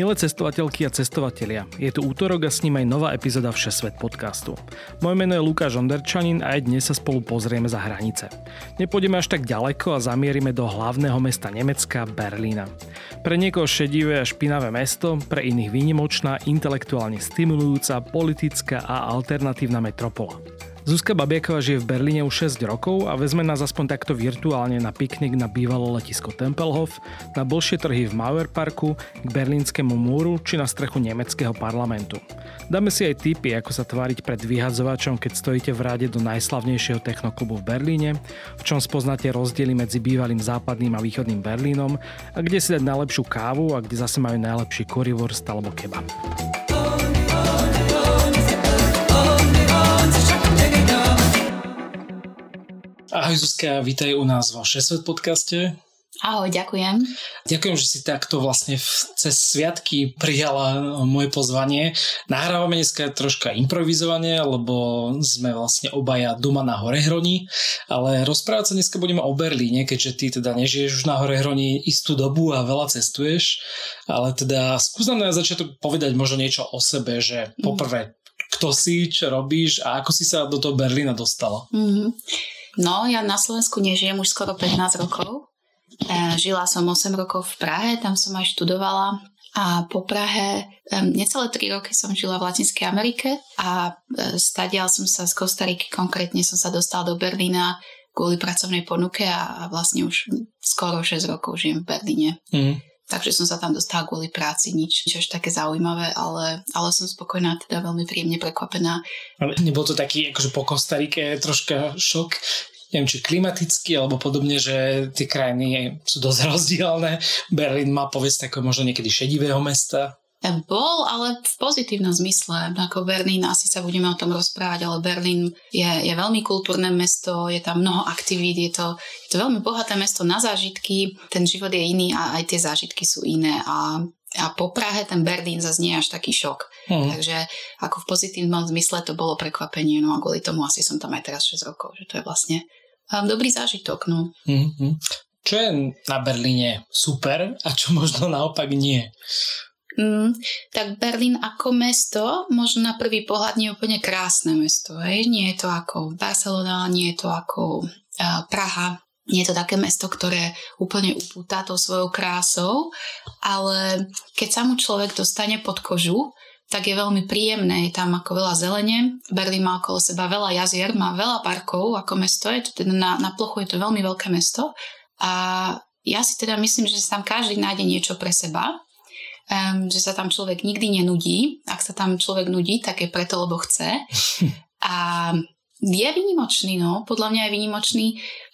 Milé cestovateľky a cestovatelia, je tu útorok a s ním aj nová epizóda Všesvet podcastu. Moje meno je Lukáš Onderčanin a aj dnes sa spolu pozrieme za hranice. Nepôjdeme až tak ďaleko a zamierime do hlavného mesta Nemecka, Berlína. Pre niekoho šedivé a špinavé mesto, pre iných výnimočná, intelektuálne stimulujúca, politická a alternatívna metropola. Zuzka Babiaková žije v Berlíne už 6 rokov a vezme nás aspoň takto virtuálne na piknik na bývalé letisko Tempelhof, na bolšie trhy v Mauerparku, k berlínskemu múru či na strechu nemeckého parlamentu. Dáme si aj tipy, ako sa tváriť pred vyhadzovačom, keď stojíte v rade do najslavnejšieho technoklubu v Berlíne, v čom spoznáte rozdiely medzi bývalým západným a východným Berlínom a kde si dať najlepšiu kávu a kde zase majú najlepší currywurst alebo kebab. Ahoj Zuzka, vítaj u nás vo Šesvet podcaste. Ahoj, ďakujem. Ďakujem, že si takto vlastne v, cez sviatky prijala moje pozvanie. Nahrávame dneska troška improvizovanie, lebo sme vlastne obaja doma na Horehroni, ale rozprávať sa dneska budeme o Berlíne, keďže ty teda nežiješ už na Horehroni istú dobu a veľa cestuješ, ale teda skús nám na začiatok povedať možno niečo o sebe, že mm. poprvé, kto si, čo robíš a ako si sa do toho Berlína dostala. Mm-hmm. No, ja na Slovensku nežijem už skoro 15 rokov. E, žila som 8 rokov v Prahe, tam som aj študovala a po Prahe necelé 3 roky som žila v Latinskej Amerike a e, stadial som sa z Kostariky, konkrétne som sa dostala do Berlína kvôli pracovnej ponuke a vlastne už skoro 6 rokov žijem v Berlíne. Mm. Takže som sa tam dostala kvôli práci, nič, nič až také zaujímavé, ale, ale som spokojná, teda veľmi príjemne prekvapená. Ale nebol to taký, akože po Kostarike troška šok, neviem, či klimatický alebo podobne, že tie krajiny sú dosť rozdielne. Berlín má povesť také možno niekedy šedivého mesta. Bol, ale v pozitívnom zmysle. Ako Berlín, asi sa budeme o tom rozprávať, ale Berlín je, je veľmi kultúrne mesto, je tam mnoho aktivít, je to, je to veľmi bohaté mesto na zážitky, ten život je iný a aj tie zážitky sú iné a a po Prahe ten Berlín zase nie je až taký šok. Mm. Takže ako v pozitívnom zmysle to bolo prekvapenie, no a kvôli tomu asi som tam aj teraz 6 rokov, že to je vlastne um, dobrý zážitok. No. Mm-hmm. Čo je na Berlíne super a čo možno naopak nie? Mm, tak Berlín ako mesto, možno na prvý pohľad nie je úplne krásne mesto. Hej? Nie je to ako Barcelona, nie je to ako uh, Praha, nie je to také mesto, ktoré úplne upúta tou svojou krásou, ale keď sa mu človek dostane pod kožu, tak je veľmi príjemné, je tam ako veľa zelene. Berlín má okolo seba veľa jazier, má veľa parkov ako mesto, je to teda na, na plochu je to veľmi veľké mesto a ja si teda myslím, že tam každý nájde niečo pre seba um, že sa tam človek nikdy nenudí. Ak sa tam človek nudí, tak je preto, lebo chce. A je vynimočný, no. Podľa mňa je vynimočný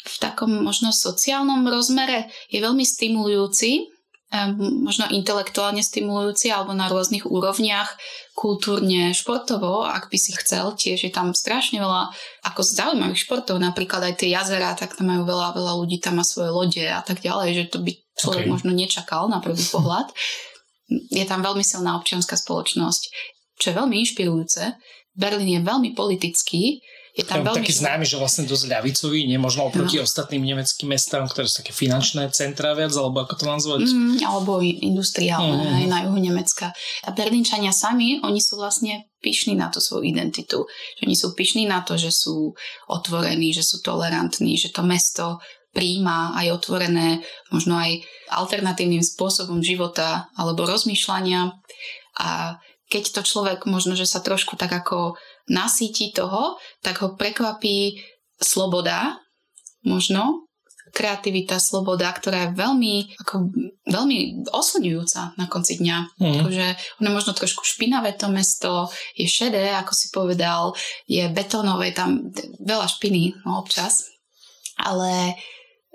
v takom možno sociálnom rozmere. Je veľmi stimulujúci, um, možno intelektuálne stimulujúci alebo na rôznych úrovniach, kultúrne, športovo, ak by si chcel. Tiež je tam strašne veľa ako zaujímavých športov, napríklad aj tie jazera, tak tam majú veľa, veľa ľudí, tam má svoje lode a tak ďalej, že to by človek okay. možno nečakal na prvý pohľad je tam veľmi silná občianská spoločnosť, čo je veľmi inšpirujúce. Berlín je veľmi politický, je tam veľmi... taký známy, že vlastne dosť ľavicový, nemožno oproti no. ostatným nemeckým mestám, ktoré sú také finančné centra viac, alebo ako to nazvať? Mm, alebo industriálne, mm. aj na juhu Nemecka. A Berlínčania sami, oni sú vlastne pyšní na tú svoju identitu. Že oni sú pyšní na to, že sú otvorení, že sú tolerantní, že to mesto príjma aj otvorené možno aj alternatívnym spôsobom života alebo rozmýšľania a keď to človek možno, že sa trošku tak ako nasíti toho, tak ho prekvapí sloboda, možno, kreativita, sloboda, ktorá je veľmi, ako, veľmi oslňujúca na konci dňa. Mm. Akože ono možno trošku špinavé to mesto, je šedé, ako si povedal, je betónové, tam veľa špiny no, občas, ale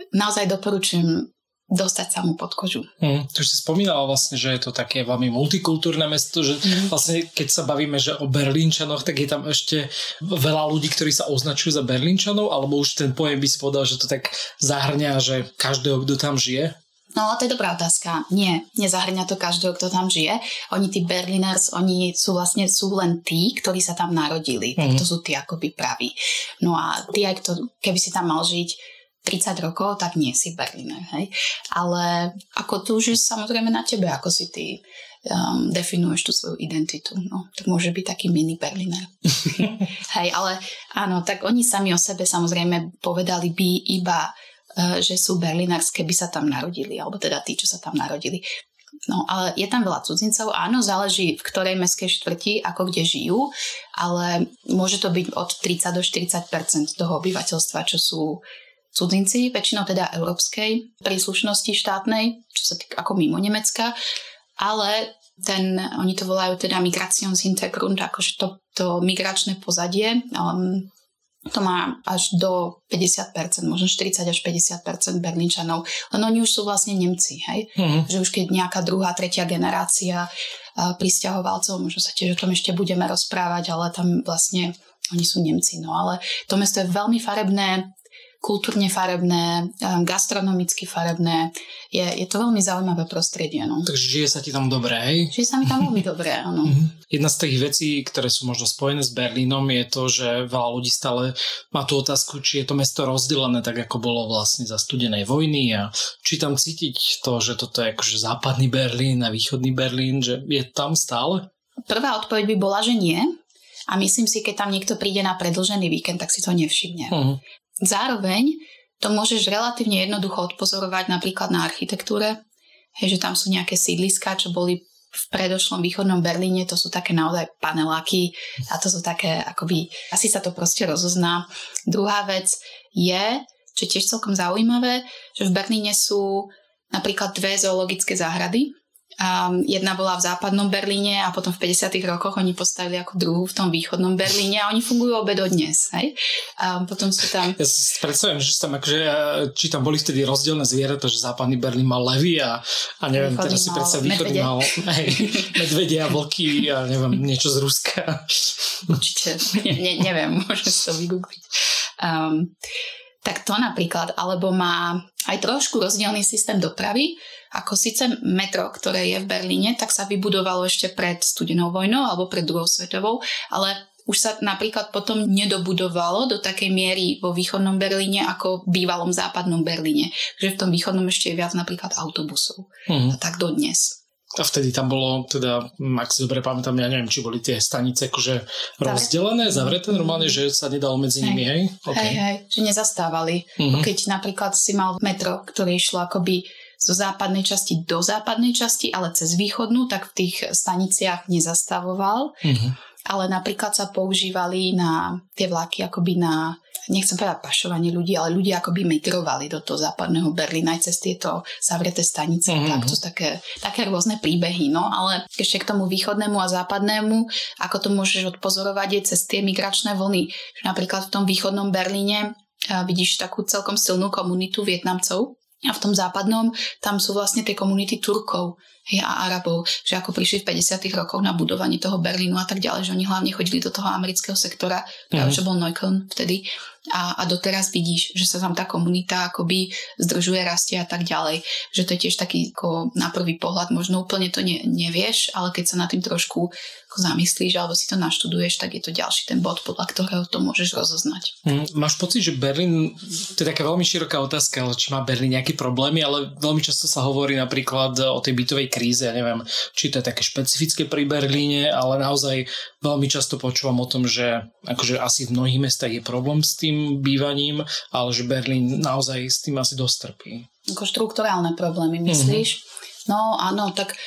naozaj doporučujem dostať sa mu pod kožu. Mm, to už si spomínala vlastne, že je to také veľmi multikultúrne mesto, že mm. vlastne keď sa bavíme že o Berlínčanoch, tak je tam ešte veľa ľudí, ktorí sa označujú za Berlínčanov, alebo už ten pojem by si povedal, že to tak zahrňa, že každého, kto tam žije? No, to je dobrá otázka. Nie, nezahrňa to každého, kto tam žije. Oni, tí Berliners, oni sú vlastne sú len tí, ktorí sa tam narodili. Mm. To sú tí akoby praví. No a ty, aj kto, keby si tam mal žiť 30 rokov, tak nie si Berliner, hej. Ale ako tu už je samozrejme na tebe, ako si ty um, definuješ tú svoju identitu. No, tak môže byť taký mini Berliner. hej, ale áno, tak oni sami o sebe samozrejme povedali by iba Eh, že sú Berlinars, keby sa tam narodili, alebo teda tí, čo sa tam narodili. No, ale je tam veľa cudzincov. Áno, záleží v ktorej mestskej štvrti, ako kde žijú, ale môže to byť od 30 do 40% toho obyvateľstva, čo sú cudzinci, väčšinou teda európskej príslušnosti štátnej, čo sa týka ako mimo Nemecka, ale ten, oni to volajú teda Migrationshintergrund, akože to, to migračné pozadie, um, to má až do 50%, možno 40 až 50% Berlínčanov. Len oni už sú vlastne Nemci, hej? Mm-hmm. Že už keď nejaká druhá, tretia generácia uh, pristahovalcov, možno sa tiež o tom ešte budeme rozprávať, ale tam vlastne oni sú Nemci. No ale to mesto je veľmi farebné, kultúrne farebné, um, gastronomicky farebné. Je, je to veľmi zaujímavé prostredie. No. Takže žije sa ti tam dobre, hej? Žije sa mi tam veľmi dobre, áno. Mm-hmm. Jedna z tých vecí, ktoré sú možno spojené s Berlínom, je to, že veľa ľudí stále má tú otázku, či je to mesto rozdelené tak, ako bolo vlastne za studenej vojny a či tam cítiť to, že toto je akože západný Berlín a východný Berlín, že je tam stále? Prvá odpoveď by bola, že nie. A myslím si, keď tam niekto príde na predlžený víkend, tak si to nevšimne. Uh-huh. Zároveň to môžeš relatívne jednoducho odpozorovať napríklad na architektúre, hej, že tam sú nejaké sídliska, čo boli v predošlom východnom Berlíne, to sú také naozaj paneláky a to sú také akoby, asi sa to proste rozozná. Druhá vec je, čo je tiež celkom zaujímavé, že v Berlíne sú napríklad dve zoologické záhrady, Um, jedna bola v západnom Berlíne a potom v 50. rokoch oni postavili ako druhú v tom východnom Berlíne a oni fungujú obe do dnes. Hej? A potom sú tam... Ja si predstavujem, že tam akože, či tam boli vtedy rozdielne zvieratá, že západný Berlín mal levy a, a neviem, teraz si predstavujem, východný mal hej, medvede a vlky a neviem, niečo z Ruska. Určite, ne, ne, neviem, môžem to vygoogliť. Um, tak to napríklad, alebo má aj trošku rozdielný systém dopravy, ako síce metro, ktoré je v Berlíne, tak sa vybudovalo ešte pred studenou vojnou alebo pred druhou svetovou, ale už sa napríklad potom nedobudovalo do takej miery vo východnom Berlíne ako v bývalom západnom Berlíne. Že v tom východnom ešte je viac napríklad autobusov. Mm. A tak dodnes. A vtedy tam bolo, teda, ak si dobre pamätám, ja neviem, či boli tie stanice akože rozdelené, zavreté normálne, že sa nedalo medzi hej. nimi, hej? Okay. Hej, hej, že nezastávali. Mm-hmm. Keď napríklad si mal metro, ktoré išlo akoby zo západnej časti do západnej časti, ale cez východnú, tak v tých staniciach nezastavoval. Mm-hmm. Ale napríklad sa používali na tie vlaky akoby na, nechcem povedať pašovanie ľudí, ale ľudia akoby migrovali do toho západného Berlína aj cez tieto zavreté stanice. Mm-hmm. Tak to sú také, také rôzne príbehy. No ale ešte k tomu východnému a západnému, ako to môžeš odpozorovať je cez tie migračné vlny. Napríklad v tom východnom Berlíne vidíš takú celkom silnú komunitu Vietnamcov, a v tom západnom, tam sú vlastne tie komunity Turkov hej, a Arabov, že ako prišli v 50. rokoch na budovanie toho Berlínu a tak ďalej, že oni hlavne chodili do toho amerického sektora, práve mm. čo bol Neukölln vtedy a, a doteraz vidíš, že sa tam tá komunita akoby zdržuje, rastie a tak ďalej. Že to je tiež taký ako na prvý pohľad, možno úplne to ne, nevieš, ale keď sa na tým trošku ako zamyslíš alebo si to naštuduješ, tak je to ďalší ten bod, podľa ktorého to môžeš rozoznať. Mm, máš pocit, že Berlín, to je taká veľmi široká otázka, ale či má Berlín nejaké problémy, ale veľmi často sa hovorí napríklad o tej bytovej kríze, ja neviem, či to je také špecifické pri Berlíne, ale naozaj veľmi často počúvam o tom, že akože asi v mnohých mestách je problém s tým bývaním, ale že Berlín naozaj s tým asi dostrpí. Ako štruktúrálne problémy, myslíš? Mm-hmm. No áno, tak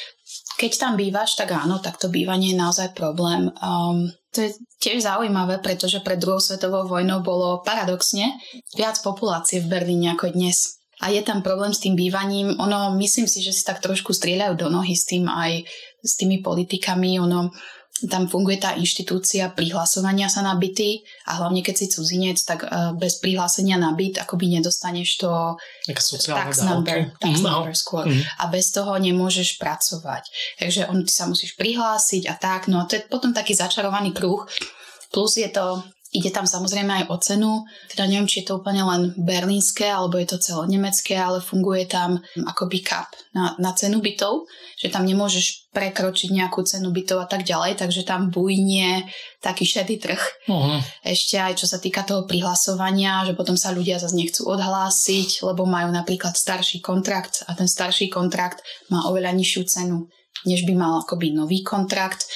keď tam bývaš, tak áno, tak to bývanie je naozaj problém. Um, to je tiež zaujímavé, pretože pred druhou svetovou vojnou bolo paradoxne viac populácie v Berlíne ako dnes. A je tam problém s tým bývaním. Ono, myslím si, že si tak trošku strieľajú do nohy s tým aj s tými politikami. Ono, tam funguje tá inštitúcia prihlasovania sa na byty a hlavne keď si cudzinec, tak uh, bez prihlásenia na byt akoby nedostaneš to tax number, tax mm, number skôr. Mm. A bez toho nemôžeš pracovať. Takže on ty sa musíš prihlásiť a tak. No a to je potom taký začarovaný kruh. Plus je to Ide tam samozrejme aj o cenu, teda neviem, či je to úplne len berlínske, alebo je to celonemecké, ale funguje tam akoby cap na, na cenu bytov, že tam nemôžeš prekročiť nejakú cenu bytov a tak ďalej, takže tam bujne taký šedý trh. Uh-huh. Ešte aj čo sa týka toho prihlasovania, že potom sa ľudia zase nechcú odhlásiť, lebo majú napríklad starší kontrakt a ten starší kontrakt má oveľa nižšiu cenu, než by mal akoby nový kontrakt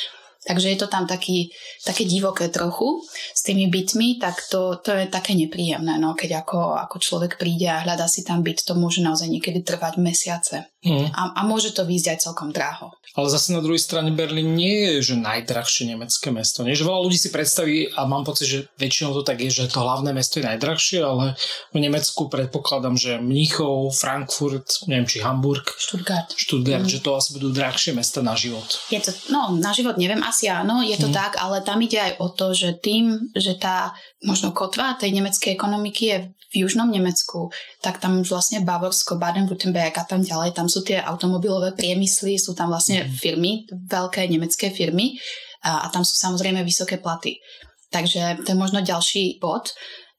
Takže je to tam taký, také divoké trochu s tými bytmi, tak to, to je také nepríjemné, no, keď ako, ako človek príde a hľadá si tam byt, to môže naozaj niekedy trvať mesiace. Mm. A, a môže to výjsť aj celkom draho. Ale zase na druhej strane Berlín nie je že najdrahšie nemecké mesto. Nie, že veľa ľudí si predstaví a mám pocit, že väčšinou to tak je, že to hlavné mesto je najdrahšie, ale v Nemecku predpokladám, že Mníchov, Frankfurt, neviem či Hamburg, Stuttgart, Stuttgart mm. že to asi budú drahšie mesta na život. Je to, no na život neviem, asi áno, je to mm. tak, ale tam ide aj o to, že tým, že tá možno kotva tej nemeckej ekonomiky je v južnom Nemecku, tak tam vlastne Bavorsko, Baden-Württemberg a tam ďalej, tam sú tie automobilové priemysly, sú tam vlastne mm. firmy, veľké nemecké firmy a, a tam sú samozrejme vysoké platy. Takže to je možno ďalší bod.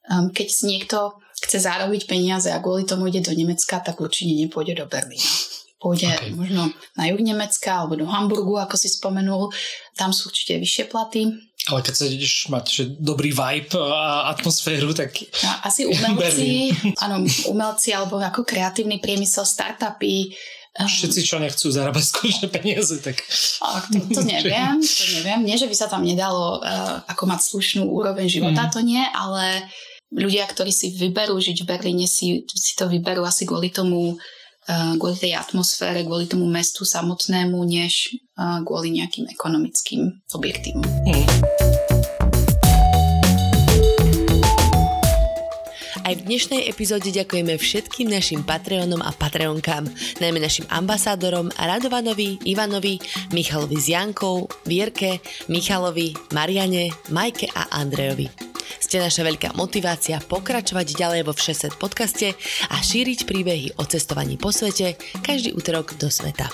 Um, keď si niekto chce zarobiť peniaze a kvôli tomu ide do Nemecka, tak určite nepôjde do Berlína. Pôjde okay. možno na juh Nemecka alebo do Hamburgu, ako si spomenul. Tam sú určite vyššie platy ale keď sa ideš mať že dobrý vibe a atmosféru, tak... No, asi umelci, áno, umelci alebo ako kreatívny priemysel, startupy, ehm, Všetci, čo nechcú zarábať skutočné peniaze, tak... A, to, to neviem, to neviem. Nie, že by sa tam nedalo uh, ako mať slušnú úroveň života, mm. to nie, ale ľudia, ktorí si vyberú žiť v Berlíne, si, si to vyberú asi kvôli tomu, kvôli tej atmosfére, kvôli tomu mestu samotnému, než uh, kvôli nejakým ekonomickým objektívom. Mm. Aj v dnešnej epizóde ďakujeme všetkým našim Patreonom a Patreonkám, najmä našim ambasádorom Radovanovi, Ivanovi, Michalovi z Jankou, Vierke, Michalovi, Mariane, Majke a Andrejovi. Ste naša veľká motivácia pokračovať ďalej vo Všeset podcaste a šíriť príbehy o cestovaní po svete každý útorok do sveta.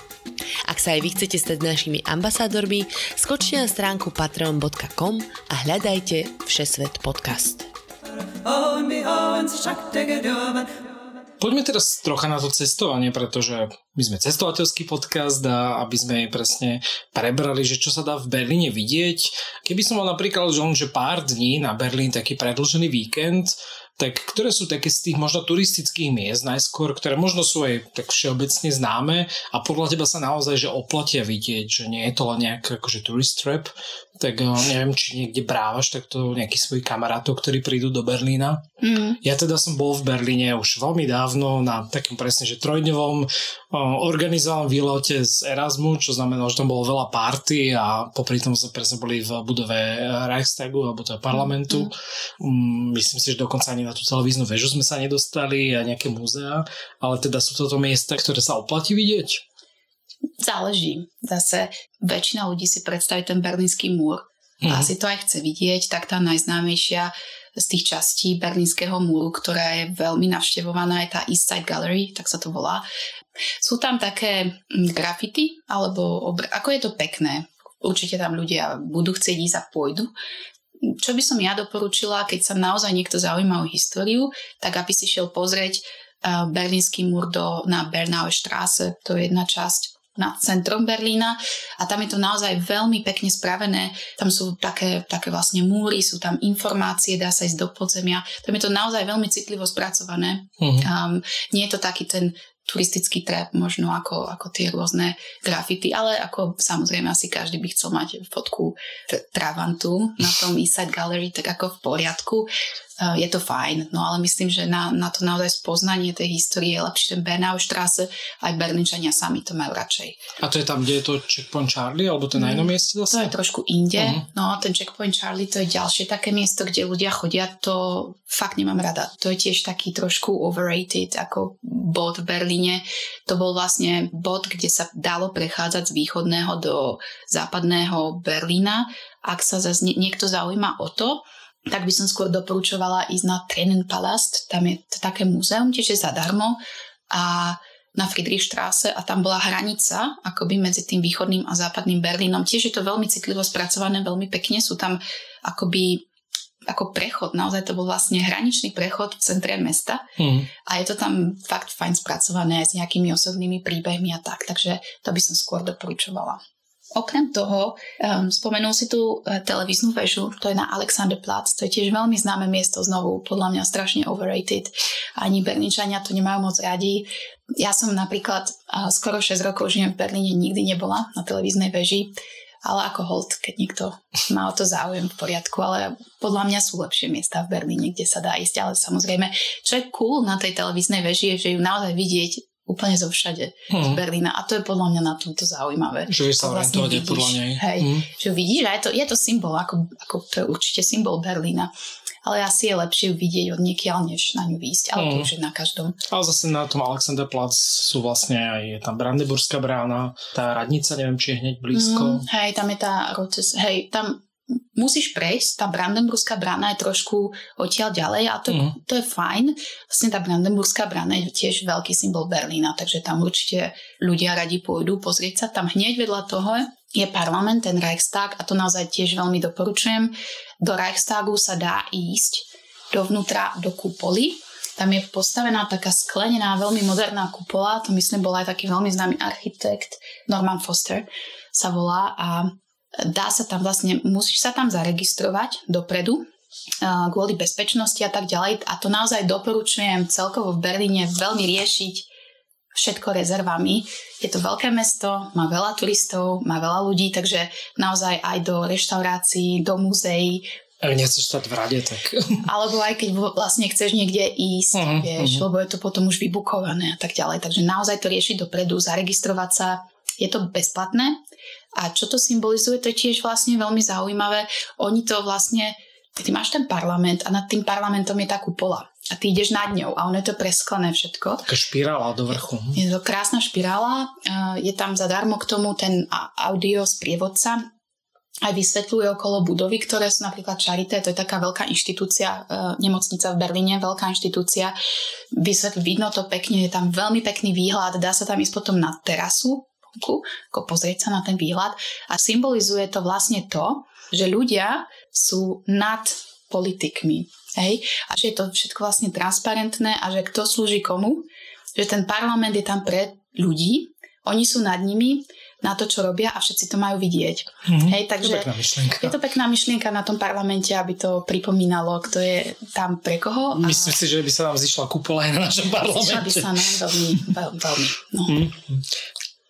Ak sa aj vy chcete stať našimi ambasádormi, skočte na stránku patreon.com a hľadajte Všesvet podcast. Poďme teraz trocha na to cestovanie, pretože my sme cestovateľský podcast a aby sme presne prebrali, že čo sa dá v Berlíne vidieť. Keby som mal napríklad že pár dní na Berlín, taký predlžený víkend, tak ktoré sú také z tých možno turistických miest najskôr, ktoré možno sú aj tak všeobecne známe a podľa teba sa naozaj že oplatia vidieť, že nie je to len nejaký akože tourist trap, tak eh, neviem, či niekde brávaš takto nejakých svojich kamarátov, ktorí prídu do Berlína. Mm. Ja teda som bol v Berlíne už veľmi dávno na takým presne, že trojdňovom eh, organizovanom výlete z Erasmu, čo znamená, že tam bolo veľa party a popri tom sme presne boli v budove Reichstagu alebo toho parlamentu. Mm. Myslím si, že dokonca ani na tú televíznu väžu sme sa nedostali a nejaké múzea, ale teda sú toto miesta, ktoré sa oplatí vidieť? Záleží. Zase väčšina ľudí si predstaví ten berlínsky múr mm. a si to aj chce vidieť, tak tá najznámejšia z tých častí berlínskeho múru, ktorá je veľmi navštevovaná, je tá East Side Gallery, tak sa to volá. Sú tam také mm, grafity, alebo obr- ako je to pekné. Určite tam ľudia budú chcieť ísť a pôjdu čo by som ja doporučila, keď sa naozaj niekto zaujíma o históriu, tak aby si šiel pozrieť uh, berlínsky múr do, na Bernauer Straße, to je jedna časť na centrom Berlína a tam je to naozaj veľmi pekne spravené. Tam sú také, také vlastne múry, sú tam informácie, dá sa ísť do podzemia. Tam je to naozaj veľmi citlivo spracované. Uh-huh. Um, nie je to taký ten turistický trap možno ako, ako tie rôzne grafity, ale ako samozrejme asi každý by chcel mať fotku Travantu na tom Eastside Gallery, tak ako v poriadku. Je to fajn, no ale myslím, že na, na to naozaj spoznanie tej histórie je lepšie ten Bernaustrasse, aj Berničania sami to majú radšej. A to je tam, kde je to Checkpoint Charlie, alebo to na inom mieste zase? To je trošku inde, uh-huh. no ten Checkpoint Charlie to je ďalšie také miesto, kde ľudia chodia, to fakt nemám rada. To je tiež taký trošku overrated ako bod v Berlíne. To bol vlastne bod, kde sa dalo prechádzať z východného do západného Berlína. Ak sa zase niekto zaujíma o to, tak by som skôr doporučovala ísť na Tränenpalast, tam je to také múzeum, tiež je zadarmo a na Friedrichstraße a tam bola hranica akoby medzi tým východným a západným Berlínom. Tiež je to veľmi citlivo spracované, veľmi pekne. Sú tam akoby ako prechod, naozaj to bol vlastne hraničný prechod v centre mesta mm. a je to tam fakt fajn spracované s nejakými osobnými príbehmi a tak, takže to by som skôr doporučovala. Okrem toho, um, spomenul si tú uh, televíznu väžu, to je na Alexanderplatz, to je tiež veľmi známe miesto, znovu podľa mňa strašne overrated. Ani Berničania to nemajú moc radi. Ja som napríklad uh, skoro 6 rokov žijem v Berlíne, nikdy nebola na televíznej väži, ale ako hold, keď niekto má o to záujem v poriadku, ale podľa mňa sú lepšie miesta v Berlíne, kde sa dá ísť, ale samozrejme, čo je cool na tej televíznej väži je, že ju naozaj vidieť úplne zo všade hmm. z Berlína a to je podľa mňa na tomto zaujímavé. Že vieš sa vlastne vidíš, podľa nej. Hej, hmm. že vidíš, a je to, je to symbol, ako, ako to je určite symbol Berlína. Ale asi je lepšie ju vidieť od niekiaľ, než na ňu výjsť. Ale hmm. to už je na každom. Ale zase na tom Alexanderplatz sú vlastne aj je tam Brandenburská brána, tá radnica, neviem, či je hneď blízko. Hmm. Hej, tam je tá Rotes, hej, tam musíš prejsť, tá Brandenburská brána je trošku odtiaľ ďalej a to, mm. to je fajn. Vlastne tá Brandenburská brána je tiež veľký symbol Berlína, takže tam určite ľudia radi pôjdu pozrieť sa. Tam hneď vedľa toho je parlament, ten Reichstag a to naozaj tiež veľmi doporučujem. Do Reichstagu sa dá ísť dovnútra do kupoly. Tam je postavená taká sklenená, veľmi moderná kupola, to myslím bol aj taký veľmi známy architekt Norman Foster sa volá a dá sa tam vlastne, musíš sa tam zaregistrovať dopredu, kvôli bezpečnosti a tak ďalej. A to naozaj doporučujem celkovo v Berlíne veľmi riešiť všetko rezervami. Je to veľké mesto, má veľa turistov, má veľa ľudí, takže naozaj aj do reštaurácií, do muzeí. Ak nechceš stať v rade, tak... Alebo aj keď vlastne chceš niekde ísť, uh-huh, vieš, uh-huh. lebo je to potom už vybukované a tak ďalej. Takže naozaj to riešiť dopredu, zaregistrovať sa. Je to bezplatné a čo to symbolizuje, to je tiež vlastne veľmi zaujímavé. Oni to vlastne, ty máš ten parlament a nad tým parlamentom je tá kupola. A ty ideš nad ňou a ono je to presklené všetko. Taká špirála do vrchu. Je, je to krásna špirála. Je tam zadarmo k tomu ten audio sprievodca, aj vysvetľuje okolo budovy, ktoré sú napríklad Charité, to je taká veľká inštitúcia, e, nemocnica v Berlíne, veľká inštitúcia. Vysvetľ, vidno to pekne, je tam veľmi pekný výhľad, dá sa tam ísť potom na terasu, vonku, ako pozrieť sa na ten výhľad a symbolizuje to vlastne to, že ľudia sú nad politikmi. Hej? A že je to všetko vlastne transparentné a že kto slúži komu, že ten parlament je tam pre ľudí, oni sú nad nimi na to, čo robia a všetci to majú vidieť. Mm-hmm. Hej, takže to je to pekná myšlienka na tom parlamente, aby to pripomínalo, kto je tam pre koho. A... Myslím si, že by sa nám zišla kúpola aj na našom parlamente. Zišla by sa nám veľmi, veľmi. No. Mm-hmm.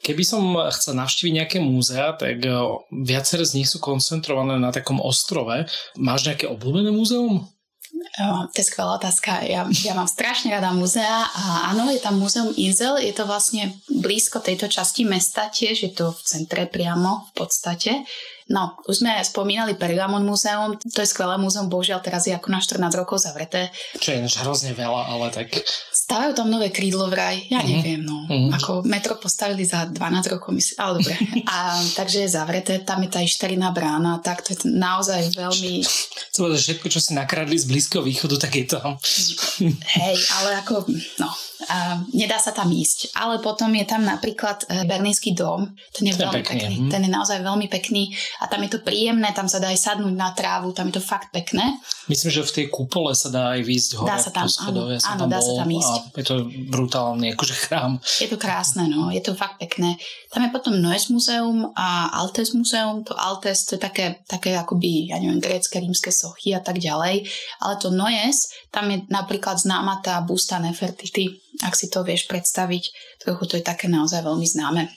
Keby som chcel navštíviť nejaké múzea, tak eh, viaceré z nich sú koncentrované na takom ostrove. Máš nejaké obľúbené múzeum? to je skvelá otázka. Ja, ja mám strašne rada múzea a áno, je tam múzeum Izel, je to vlastne blízko tejto časti mesta tiež, je to v centre priamo v podstate. No, už sme spomínali Pergamon múzeum, to je skvelé múzeum, bohužiaľ teraz je ako na 14 rokov zavreté. Čo je hrozne veľa, ale tak... Stavajú tam nové krídlo vraj, ja mm-hmm. neviem, no. Mm-hmm. Ako metro postavili za 12 rokov, myslím, ale dobre. A, takže je zavreté, tam je tá Išteriná brána, tak to je naozaj veľmi... Že všetko, čo si nakradli z Blízkeho východu, tak je to... Hej, ale ako, no, a nedá sa tam ísť. Ale potom je tam napríklad e, Berlínsky dom, ten je ten veľmi pekný. pekný. Hm. Ten je naozaj veľmi pekný a tam je to príjemné, tam sa dá aj sadnúť na trávu, tam je to fakt pekné. Myslím, že v tej kúpole sa dá aj výjsť hore dá sa tam, áno, áno, dá sa tam ísť. A je to brutálny akože chrám. Je to krásne, no, je to fakt pekné. Tam je potom Noes muzeum a Altes muzeum. To Altes to je také, také akoby, ja neviem, grécké, rímske sochy a tak ďalej. Ale to Noes, tam je napríklad známa tá Busta Nefertiti, ak si to vieš predstaviť. Trochu to je také naozaj veľmi známe.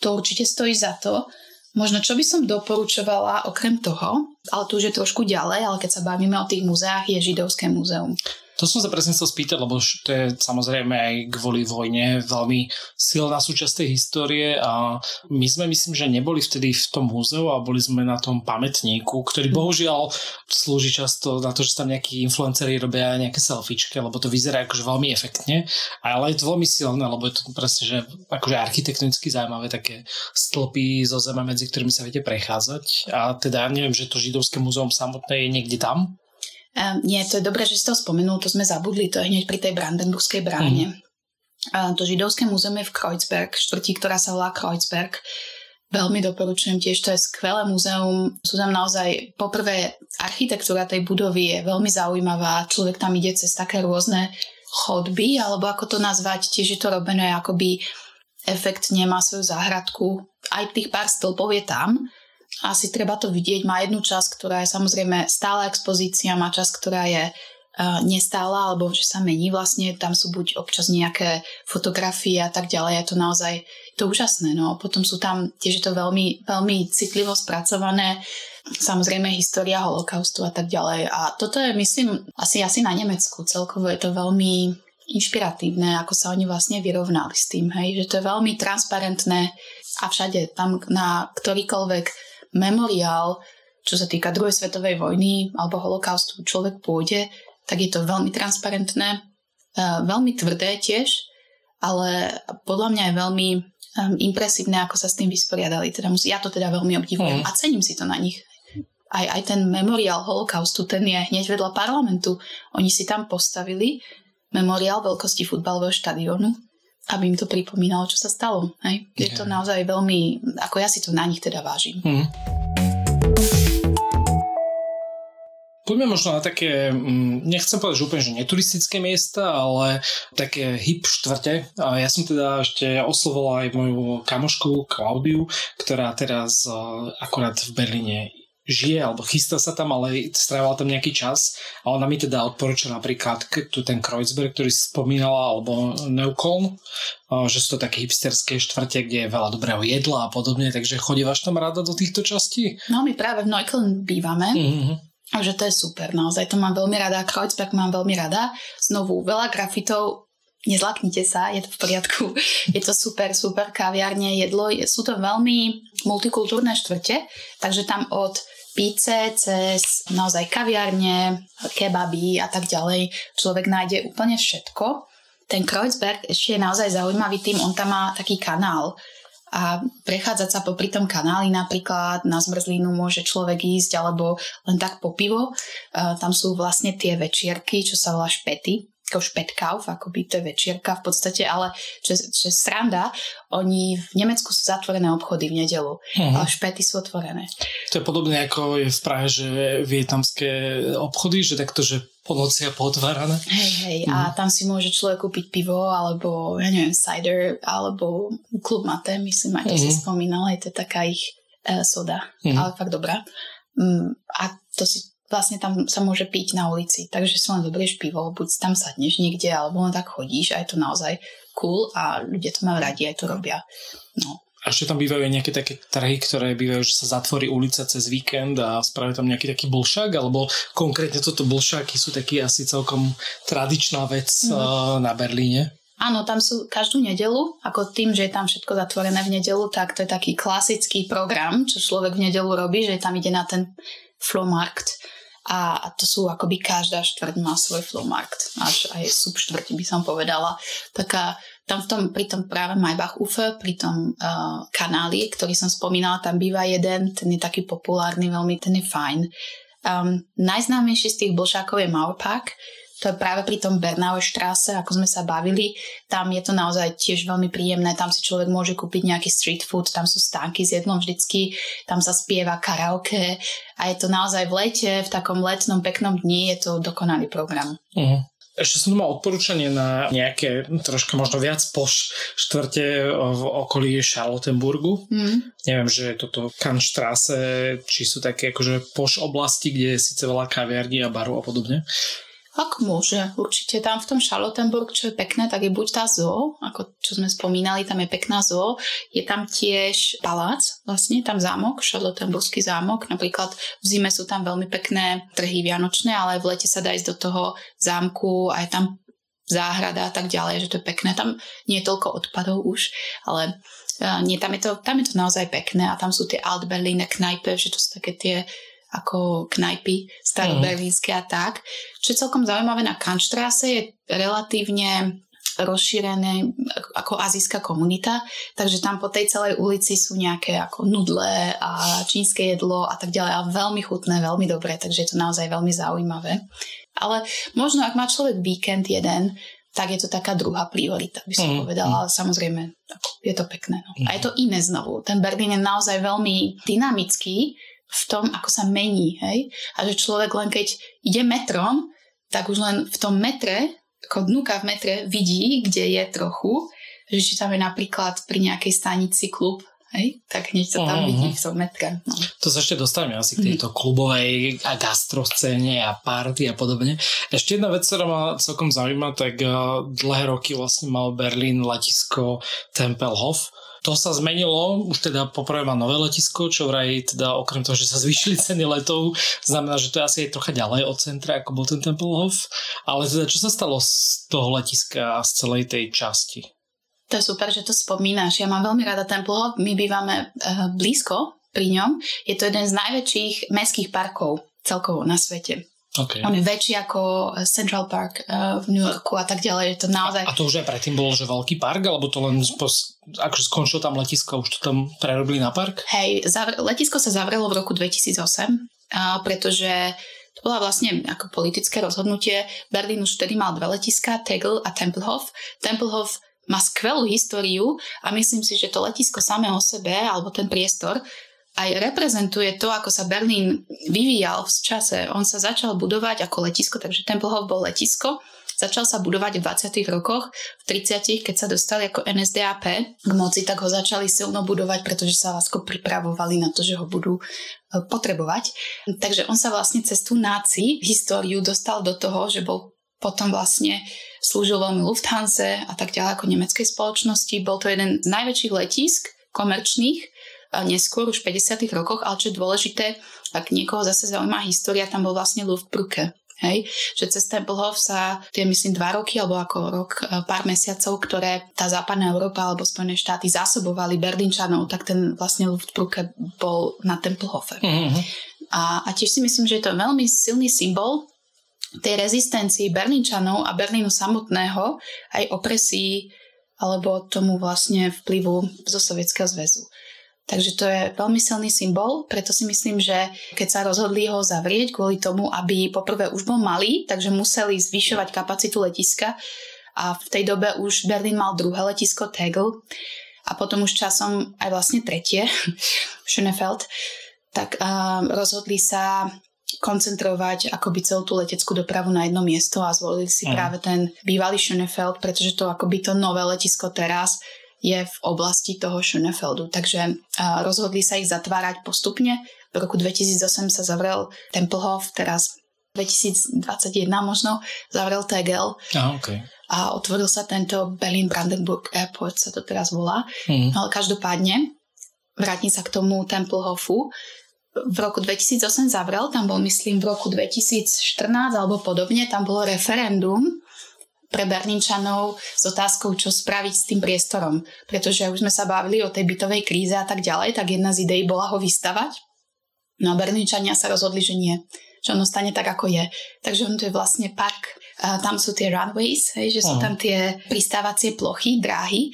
To určite stojí za to, Možno čo by som doporučovala okrem toho, ale tu už je trošku ďalej, ale keď sa bavíme o tých muzeách, je židovské múzeum. To som sa presne chcel spýtať, lebo to je samozrejme aj kvôli vojne veľmi silná súčasť tej histórie a my sme myslím, že neboli vtedy v tom múzeu a boli sme na tom pamätníku, ktorý mhm. bohužiaľ slúži často na to, že tam nejakí influenceri robia nejaké selfiečky, lebo to vyzerá akože veľmi efektne, ale je to veľmi silné, lebo je to presne, že akože architektonicky zaujímavé také stĺpy zo zeme, medzi ktorými sa viete prechádzať a teda neviem, že to židovské múzeum samotné je niekde tam, Um, nie, to je dobré, že si to spomenul, to sme zabudli, to je hneď pri tej Brandenburgskej bráne. Mm. Uh, to židovské múzeum je v Kreuzberg, štvrtí, ktorá sa volá Kreuzberg. Veľmi doporučujem tiež, to je skvelé múzeum. Sú tam naozaj, poprvé, architektúra tej budovy je veľmi zaujímavá. Človek tam ide cez také rôzne chodby, alebo ako to nazvať, tiež je to robené akoby efektne, má svoju záhradku. Aj tých pár stĺpov je tam, asi treba to vidieť. Má jednu časť, ktorá je samozrejme stála expozícia, má časť, ktorá je uh, nestála, alebo že sa mení vlastne. Tam sú buď občas nejaké fotografie a tak ďalej. Je to naozaj je to úžasné. No. Potom sú tam tiež je to veľmi, veľmi citlivo spracované. Samozrejme história holokaustu a tak ďalej. A toto je, myslím, asi, asi na Nemecku. Celkovo je to veľmi inšpiratívne, ako sa oni vlastne vyrovnali s tým, hej, že to je veľmi transparentné a všade tam na ktorýkoľvek memoriál, čo sa týka druhej svetovej vojny alebo holokaustu, človek pôjde, tak je to veľmi transparentné, e, veľmi tvrdé tiež, ale podľa mňa je veľmi impresívne, ako sa s tým vysporiadali. Teda ja to teda veľmi obdivujem mm. a cením si to na nich. Aj, aj ten memoriál holokaustu, ten je hneď vedľa parlamentu. Oni si tam postavili memoriál veľkosti futbalového štadiónu aby im to pripomínalo, čo sa stalo. Hej? Je to naozaj veľmi, ako ja si to na nich teda vážim. Mm. Poďme možno na také, mm, nechcem povedať, že úplne že neturistické miesta, ale také hip štvrte. Ja som teda ešte oslovoval aj moju kamošku Klaudiu, ktorá teraz akorát v Berlíne žije alebo chystá sa tam, ale strávila tam nejaký čas a ona mi teda odporúča napríklad tu ten Kreuzberg, ktorý si spomínala, alebo Neukölln, že sú to také hipsterské štvrte, kde je veľa dobrého jedla a podobne, takže chodívaš tam rada do týchto častí? No my práve v Neukölln bývame. Mm-hmm. že to je super, naozaj to mám veľmi rada, Kreuzberg mám veľmi rada. Znovu veľa grafitov, nezlaknite sa, je to v poriadku. Je to super, super kaviarne, jedlo, sú to veľmi multikultúrne štvrte, takže tam od píce, cez naozaj kaviarne, kebaby a tak ďalej. Človek nájde úplne všetko. Ten Kreuzberg ešte je naozaj zaujímavý tým, on tam má taký kanál a prechádzať sa popri tom kanáli napríklad na zmrzlinu môže človek ísť alebo len tak po pivo. Tam sú vlastne tie večierky, čo sa volá špety ako špetkauf, by to je večierka v podstate, ale čo, čo je sranda, oni v Nemecku sú zatvorené obchody v nedelu, hmm. ale špety sú otvorené. To je podobné ako je v Prahe, že vietnamské obchody, že takto, že po noci a potvárané. Hej, hej, hmm. a mhm. tam si môže človek kúpiť pivo, alebo ja neviem, cider, alebo klub mate, myslím, aj to hmm. si spomínal, je to taká ich uh, soda, hmm. ale fakt dobrá. Um, a to si vlastne tam sa môže piť na ulici. Takže si len zoberieš pivo, buď tam sadneš niekde, alebo len tak chodíš a je to naozaj cool a ľudia to majú radi, aj to robia. No. A ešte tam bývajú nejaké také trhy, ktoré bývajú, že sa zatvorí ulica cez víkend a spravia tam nejaký taký bulšák, alebo konkrétne toto bulšáky sú taký asi celkom tradičná vec mm. na Berlíne. Áno, tam sú každú nedelu, ako tým, že je tam všetko zatvorené v nedelu, tak to je taký klasický program, čo človek v nedelu robí, že tam ide na ten Flohmarkt a to sú akoby každá štvrť má svoj flowmarkt, až aj subštvrť by som povedala. Taká, tam v tom, pri tom práve Maybach Ufe, pri tom uh, kanáli, ktorý som spomínala, tam býva jeden, ten je taký populárny, veľmi, ten je fajn. Um, najznámejší z tých bolšákov je Mauerpark, to je práve pri tom Bernauer Straße, ako sme sa bavili, tam je to naozaj tiež veľmi príjemné, tam si človek môže kúpiť nejaký street food, tam sú stánky s jedlom vždycky, tam sa spieva karaoke a je to naozaj v lete, v takom letnom peknom dni, je to dokonalý program. Uh-huh. Ešte som tu mal odporúčanie na nejaké troška možno viac poš štvrte v okolí Charlottenburgu. Mm. Neviem, že je toto Kanštráse, či sú také akože poš oblasti, kde je síce veľa kaviarní a baru a podobne. Ak môže, určite. Tam v tom Charlottenburg, čo je pekné, tak je buď tá zoo, ako čo sme spomínali, tam je pekná zoo. Je tam tiež palác, vlastne, tam zámok, Charlottenburgský zámok. Napríklad v zime sú tam veľmi pekné trhy vianočné, ale v lete sa dá ísť do toho zámku a je tam záhrada a tak ďalej, že to je pekné. Tam nie je toľko odpadov už, ale uh, nie, tam je, to, tam je to naozaj pekné a tam sú tie Altberliner knajpe, že to sú také tie ako knajpy staroberlínske a tak. Čo je celkom zaujímavé na Kantstrasse je relatívne rozšírené ako azijská komunita, takže tam po tej celej ulici sú nejaké ako nudle a čínske jedlo a tak ďalej a veľmi chutné, veľmi dobré, takže je to naozaj veľmi zaujímavé. Ale možno ak má človek víkend jeden, tak je to taká druhá priorita, by som mm. povedala, ale samozrejme ako, je to pekné. No. Mm. A je to iné znovu. Ten Berlín je naozaj veľmi dynamický, v tom, ako sa mení, hej? A že človek len keď ide metrom, tak už len v tom metre, ako dnuka v metre, vidí, kde je trochu, že či tam je napríklad pri nejakej stanici klub, hej, tak hneď sa tam uh-huh. vidí v tom metre. No. To sa ešte dostaneme asi k tejto klubovej a gastroscéne a party a podobne. Ešte jedna vec, ktorá ma celkom zaujíma, tak uh, dlhé roky vlastne mal Berlín letisko Tempelhof, to sa zmenilo, už teda poprvé má nové letisko, čo vraj teda okrem toho, že sa zvýšili ceny letov, znamená, že to je asi aj trocha ďalej od centra, ako bol ten Tempelhof. Ale teda čo sa stalo z toho letiska a z celej tej časti? To je super, že to spomínaš. Ja mám veľmi rada Tempelhof, my bývame uh, blízko pri ňom. Je to jeden z najväčších mestských parkov celkovo na svete. Okay. On je väčší ako eh, Central Park uh, v New Yorku a tak ďalej. Je to naozaj... A to už aj predtým bol, že veľký park, alebo to len spos... akože skončil tam letisko, už to tam prerobili na park? Hej, zavr... letisko sa zavrelo v roku 2008, uh, pretože to bola vlastne ako politické rozhodnutie. Berlín už vtedy mal dve letiska, Tegel a Tempelhof. Tempelhof má skvelú históriu a myslím si, že to letisko samé o sebe, alebo ten priestor, aj reprezentuje to, ako sa Berlín vyvíjal v čase. On sa začal budovať ako letisko, takže Tempelhof bol letisko. Začal sa budovať v 20. rokoch, v 30. keď sa dostali ako NSDAP k moci, tak ho začali silno budovať, pretože sa lásko pripravovali na to, že ho budú e, potrebovať. Takže on sa vlastne cez tú náci históriu dostal do toho, že bol potom vlastne slúžil veľmi Lufthansa a tak ďalej ako nemeckej spoločnosti. Bol to jeden z najväčších letísk komerčných neskôr, už v 50. rokoch, ale čo je dôležité, ak niekoho zase zaujíma história, tam bol vlastne Luftbrücke. Hej, že cez Tempelhof sa tie myslím dva roky alebo ako rok, e, pár mesiacov, ktoré tá západná Európa alebo Spojené štáty zásobovali Berlínčanov, tak ten vlastne Luftbrücke bol na Tempelhofe. Mm-hmm. A, a tiež si myslím, že je to veľmi silný symbol tej rezistencii Berlínčanov a Berlínu samotného aj opresii alebo tomu vlastne vplyvu zo Sovietskeho zväzu. Takže to je veľmi silný symbol, preto si myslím, že keď sa rozhodli ho zavrieť kvôli tomu, aby poprvé už bol malý, takže museli zvyšovať kapacitu letiska. A v tej dobe už Berlín mal druhé letisko Tegel a potom už časom aj vlastne tretie, Schönefeld, tak um, rozhodli sa koncentrovať akoby celú tú leteckú dopravu na jedno miesto a zvolili si mm. práve ten bývalý Schönefeld, pretože to akoby to nové letisko teraz je v oblasti toho Schönefeldu. Takže rozhodli sa ich zatvárať postupne. V roku 2008 sa zavrel Tempelhof, teraz 2021 možno zavrel Tegel. Aha, okay. A otvoril sa tento Berlin-Brandenburg Airport, sa to teraz volá. Mm. Ale každopádne, vrátim sa k tomu Tempelhofu. V roku 2008 zavrel, tam bol myslím v roku 2014 alebo podobne, tam bolo referendum pre Berničanov s otázkou, čo spraviť s tým priestorom. Pretože už sme sa bavili o tej bytovej kríze a tak ďalej, tak jedna z ideí bola ho vystavať. No a Berničania sa rozhodli, že nie. Že ono stane tak, ako je. Takže on to je vlastne park. A tam sú tie runways, hej, že sú tam tie pristávacie plochy, dráhy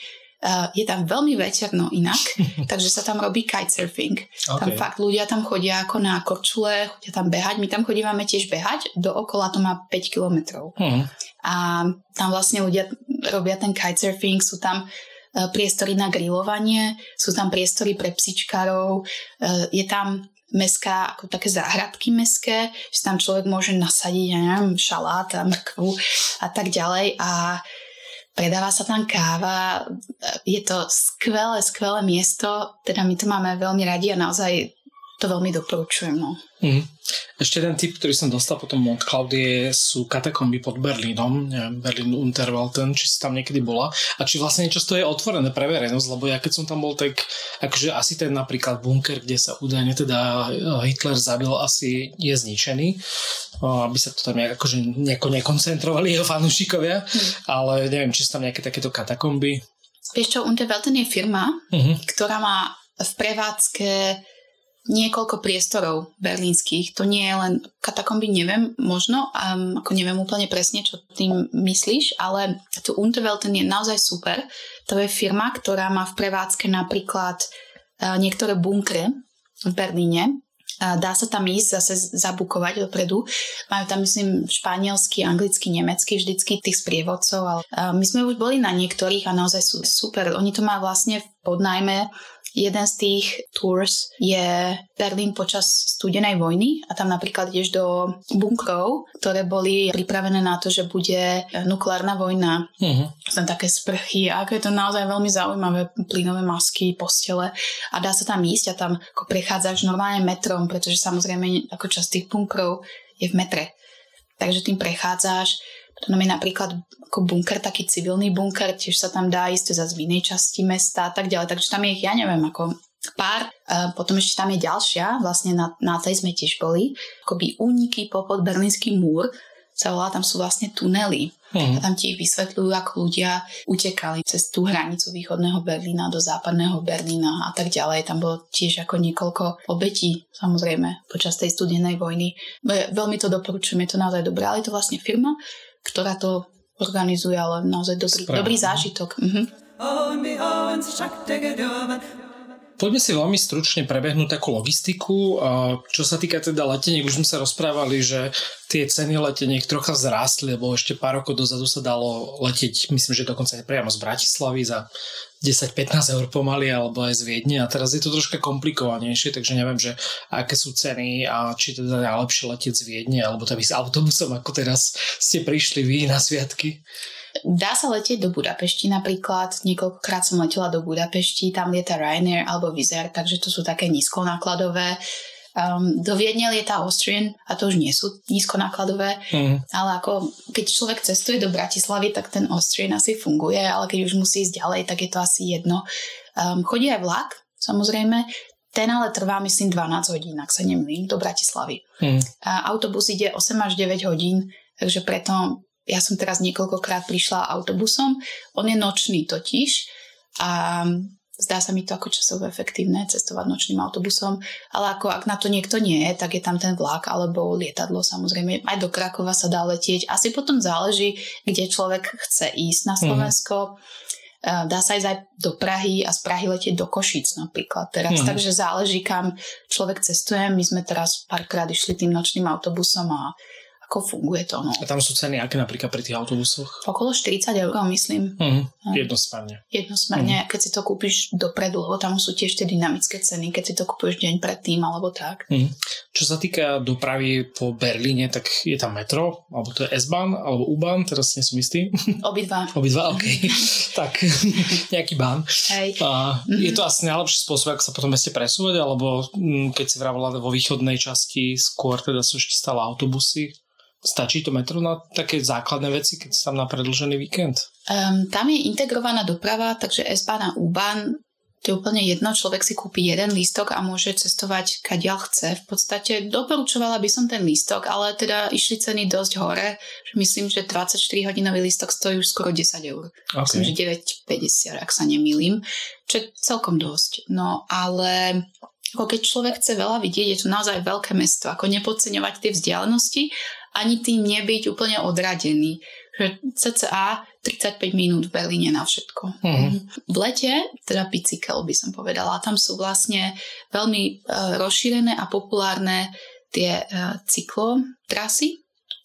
Uh, je tam veľmi veterno inak, takže sa tam robí kitesurfing. Okay. Tam fakt ľudia tam chodia ako na korčule, chodia tam behať. My tam chodívame tiež behať, dookola to má 5 kilometrov. Hmm. A tam vlastne ľudia robia ten kitesurfing, sú tam uh, priestory na grilovanie, sú tam priestory pre psičkarov, uh, je tam meská, ako také záhradky meské, že tam človek môže nasadiť, ja neviem, šalát a mrkvu a tak ďalej a predáva sa tam káva, je to skvelé, skvelé miesto, teda my to máme veľmi radi a naozaj to veľmi doporučujem. No. Mm. Ešte jeden tip, ktorý som dostal potom od Klaudie, sú katakomby pod Berlínom, neviem, Berlín Unterwalden, či si tam niekedy bola a či vlastne niečo z toho je otvorené pre verejnosť, lebo ja keď som tam bol, tak akože asi ten napríklad bunker, kde sa údajne teda Hitler zabil, asi je zničený, aby sa to tam nejak, akože nejako nekoncentrovali jeho fanúšikovia, mm. ale neviem, či sú tam nejaké takéto katakomby. Vieš čo, Unterwalden je firma, mm-hmm. ktorá má v prevádzke niekoľko priestorov berlínskych. To nie je len katakomby, neviem, možno, um, ako neviem úplne presne, čo tým myslíš, ale tu Unterwelten je naozaj super. To je firma, ktorá má v prevádzke napríklad uh, niektoré bunkre v Berlíne. Uh, dá sa tam ísť, zase zabukovať dopredu. Majú tam, myslím, španielsky, anglicky, nemecky, vždycky tých sprievodcov. Ale, uh, my sme už boli na niektorých a naozaj sú super. Oni to majú vlastne pod najmä Jeden z tých tours je Berlín počas studenej vojny a tam napríklad ideš do bunkrov, ktoré boli pripravené na to, že bude nukleárna vojna. Uh-huh. Tam také sprchy ako je to naozaj veľmi zaujímavé, plynové masky, postele a dá sa tam ísť a tam ako prechádzaš normálne metrom, pretože samozrejme ako časť tých bunkrov je v metre. Takže tým prechádzaš potom je napríklad ako bunker, taký civilný bunker, tiež sa tam dá ísť zase v inej časti mesta a tak ďalej. Takže tam je ich, ja neviem, ako pár. A potom ešte tam je ďalšia, vlastne na, na tej sme tiež boli, akoby úniky popod Berlínsky múr, sa volá, tam sú vlastne tunely. Mm. A tam ti vysvetľujú, ako ľudia utekali cez tú hranicu východného Berlína do západného Berlína a tak ďalej. Tam bolo tiež ako niekoľko obetí, samozrejme, počas tej studenej vojny. Veľmi to doporučujem, je to naozaj dobré, ale je to vlastne firma, ktorá to organizuje, ale naozaj dobrý, dobrý zážitok. Mhm. Poďme si veľmi stručne prebehnúť takú logistiku. Čo sa týka teda leteniek, už sme sa rozprávali, že tie ceny leteniek trocha vzrástli, lebo ešte pár rokov dozadu sa dalo letieť, myslím, že dokonca aj priamo z Bratislavy za 10-15 eur pomaly alebo aj z Viedne a teraz je to troška komplikovanejšie, takže neviem, že aké sú ceny a či teda najlepšie letieť z Viedne alebo teda s autobusom, ako teraz ste prišli vy na sviatky. Dá sa letieť do Budapešti napríklad, niekoľkokrát som letela do Budapešti, tam lieta Ryanair alebo Vizer, takže to sú také nízkonákladové. Um, do Viedne lieta Austrian a to už nie sú nízkonákladové, mm. ale ako keď človek cestuje do Bratislavy, tak ten Austrian asi funguje, ale keď už musí ísť ďalej, tak je to asi jedno. Um, chodí aj vlak, samozrejme, ten ale trvá myslím 12 hodín, ak sa nemýlim, do Bratislavy. Mm. A autobus ide 8 až 9 hodín, takže preto ja som teraz niekoľkokrát prišla autobusom, on je nočný totiž a zdá sa mi to ako časovo efektívne cestovať nočným autobusom, ale ako ak na to niekto nie je, tak je tam ten vlak alebo lietadlo samozrejme. Aj do Krakova sa dá letieť. Asi potom záleží, kde človek chce ísť na mhm. Slovensko. Mm. Dá sa ísť aj do Prahy a z Prahy letieť do Košíc napríklad teraz. Mm. Takže záleží, kam človek cestuje. My sme teraz párkrát išli tým nočným autobusom a ako funguje to. No. A tam sú ceny aké napríklad pri tých autobusoch? Okolo 40 eur, myslím. Uh-huh. Jednosmerne. Jednosmerne, uh-huh. keď si to kúpiš dopredu, lebo tam sú tiež tie dynamické ceny, keď si to kúpiš deň predtým alebo tak. Uh-huh. Čo sa týka dopravy po Berlíne, tak je tam metro, alebo to je S-Bahn, alebo U-Bahn, teraz nie som istý. Obidva. Obidva, ok. tak, nejaký bán. Hej. A uh-huh. Je to asi najlepší spôsob, ako sa potom meste presúvať, alebo mm, keď si vravila vo východnej časti, skôr teda sú ešte stále autobusy, Stačí to metro na také základné veci, keď si tam na predlžený víkend? Um, tam je integrovaná doprava, takže S-Bahn a U-Bahn to je úplne jedno, človek si kúpi jeden lístok a môže cestovať kadiaľ chce. V podstate doporučovala by som ten lístok, ale teda išli ceny dosť hore. Myslím, že 24 hodinový lístok stojí už skoro 10 eur. Okay. Myslím, že 9,50, ak sa nemýlim. Čo je celkom dosť. No ale ako keď človek chce veľa vidieť, je to naozaj veľké mesto. Ako nepodceňovať tie vzdialenosti ani tým nebyť úplne odradený. Že cca 35 minút v Berlíne na všetko. Mm-hmm. V lete, teda bicykel by som povedala, tam sú vlastne veľmi uh, rozšírené a populárne tie uh, cyklotrasy,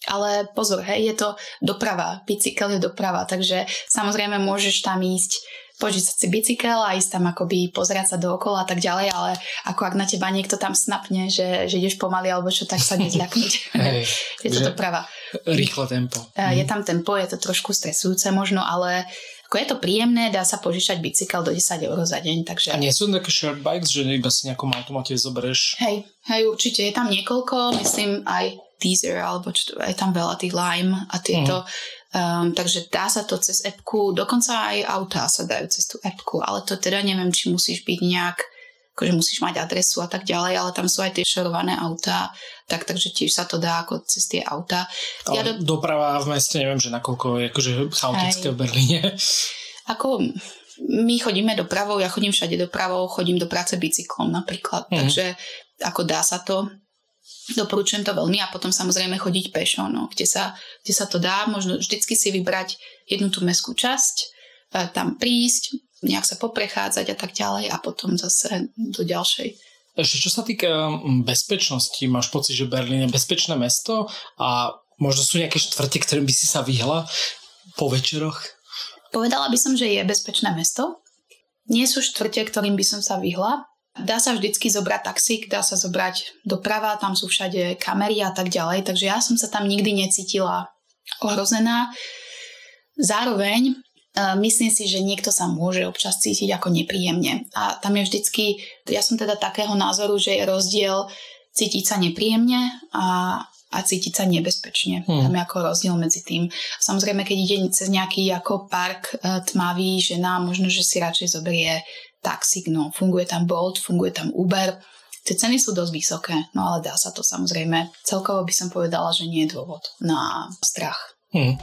ale pozor, hej, je to doprava, bicykel je doprava, takže samozrejme môžeš tam ísť požičať si bicykel a ísť tam akoby pozerať sa dookola a tak ďalej, ale ako ak na teba niekto tam snapne, že, že ideš pomaly alebo čo, tak sa nezľaknúť. je to doprava. Rýchle tempo. Je mhm. tam tempo, je to trošku stresujúce možno, ale ako je to príjemné, dá sa požičať bicykel do 10 eur za deň. Takže... A nie sú také shared bikes, že iba si nejakom automate zoberieš? Hej, hej, určite je tam niekoľko, myslím aj Deezer, alebo čo, je tam veľa tých Lime a tieto. Uh-huh. Um, takže dá sa to cez appku, dokonca aj autá sa dajú cez tú appku, ale to teda neviem, či musíš byť nejak akože musíš mať adresu a tak ďalej, ale tam sú aj tie šerované autá, tak, takže tiež sa to dá ako cez tie autá. Ale ja do... doprava v meste, neviem, že nakoľko je akože chaotické v Berlíne. Ako my chodíme dopravou, ja chodím všade dopravou, chodím do práce bicyklom napríklad, mm. takže ako dá sa to, doporučujem to veľmi a potom samozrejme chodiť pešo, no, kde, sa, kde sa to dá, možno vždycky si vybrať jednu tú meskú časť, e, tam prísť, nejak sa poprechádzať a tak ďalej a potom zase do ďalšej. Ešte čo sa týka bezpečnosti, máš pocit, že Berlín je bezpečné mesto a možno sú nejaké štvrte, ktorým by si sa vyhla po večeroch? Povedala by som, že je bezpečné mesto. Nie sú štvrte, ktorým by som sa vyhla. Dá sa vždycky zobrať taxík, dá sa zobrať doprava, tam sú všade kamery a tak ďalej, takže ja som sa tam nikdy necítila ohrozená. Zároveň uh, myslím si, že niekto sa môže občas cítiť ako nepríjemne. A tam je vždycky, ja som teda takého názoru, že je rozdiel cítiť sa nepríjemne a, a cítiť sa nebezpečne. Hmm. Tam je ako rozdiel medzi tým. Samozrejme, keď ide cez nejaký ako park uh, tmavý, žena možno, že si radšej zoberie taxík, no funguje tam Bolt, funguje tam Uber. Tie ceny sú dosť vysoké, no ale dá sa to samozrejme. Celkovo by som povedala, že nie je dôvod na strach. Hmm.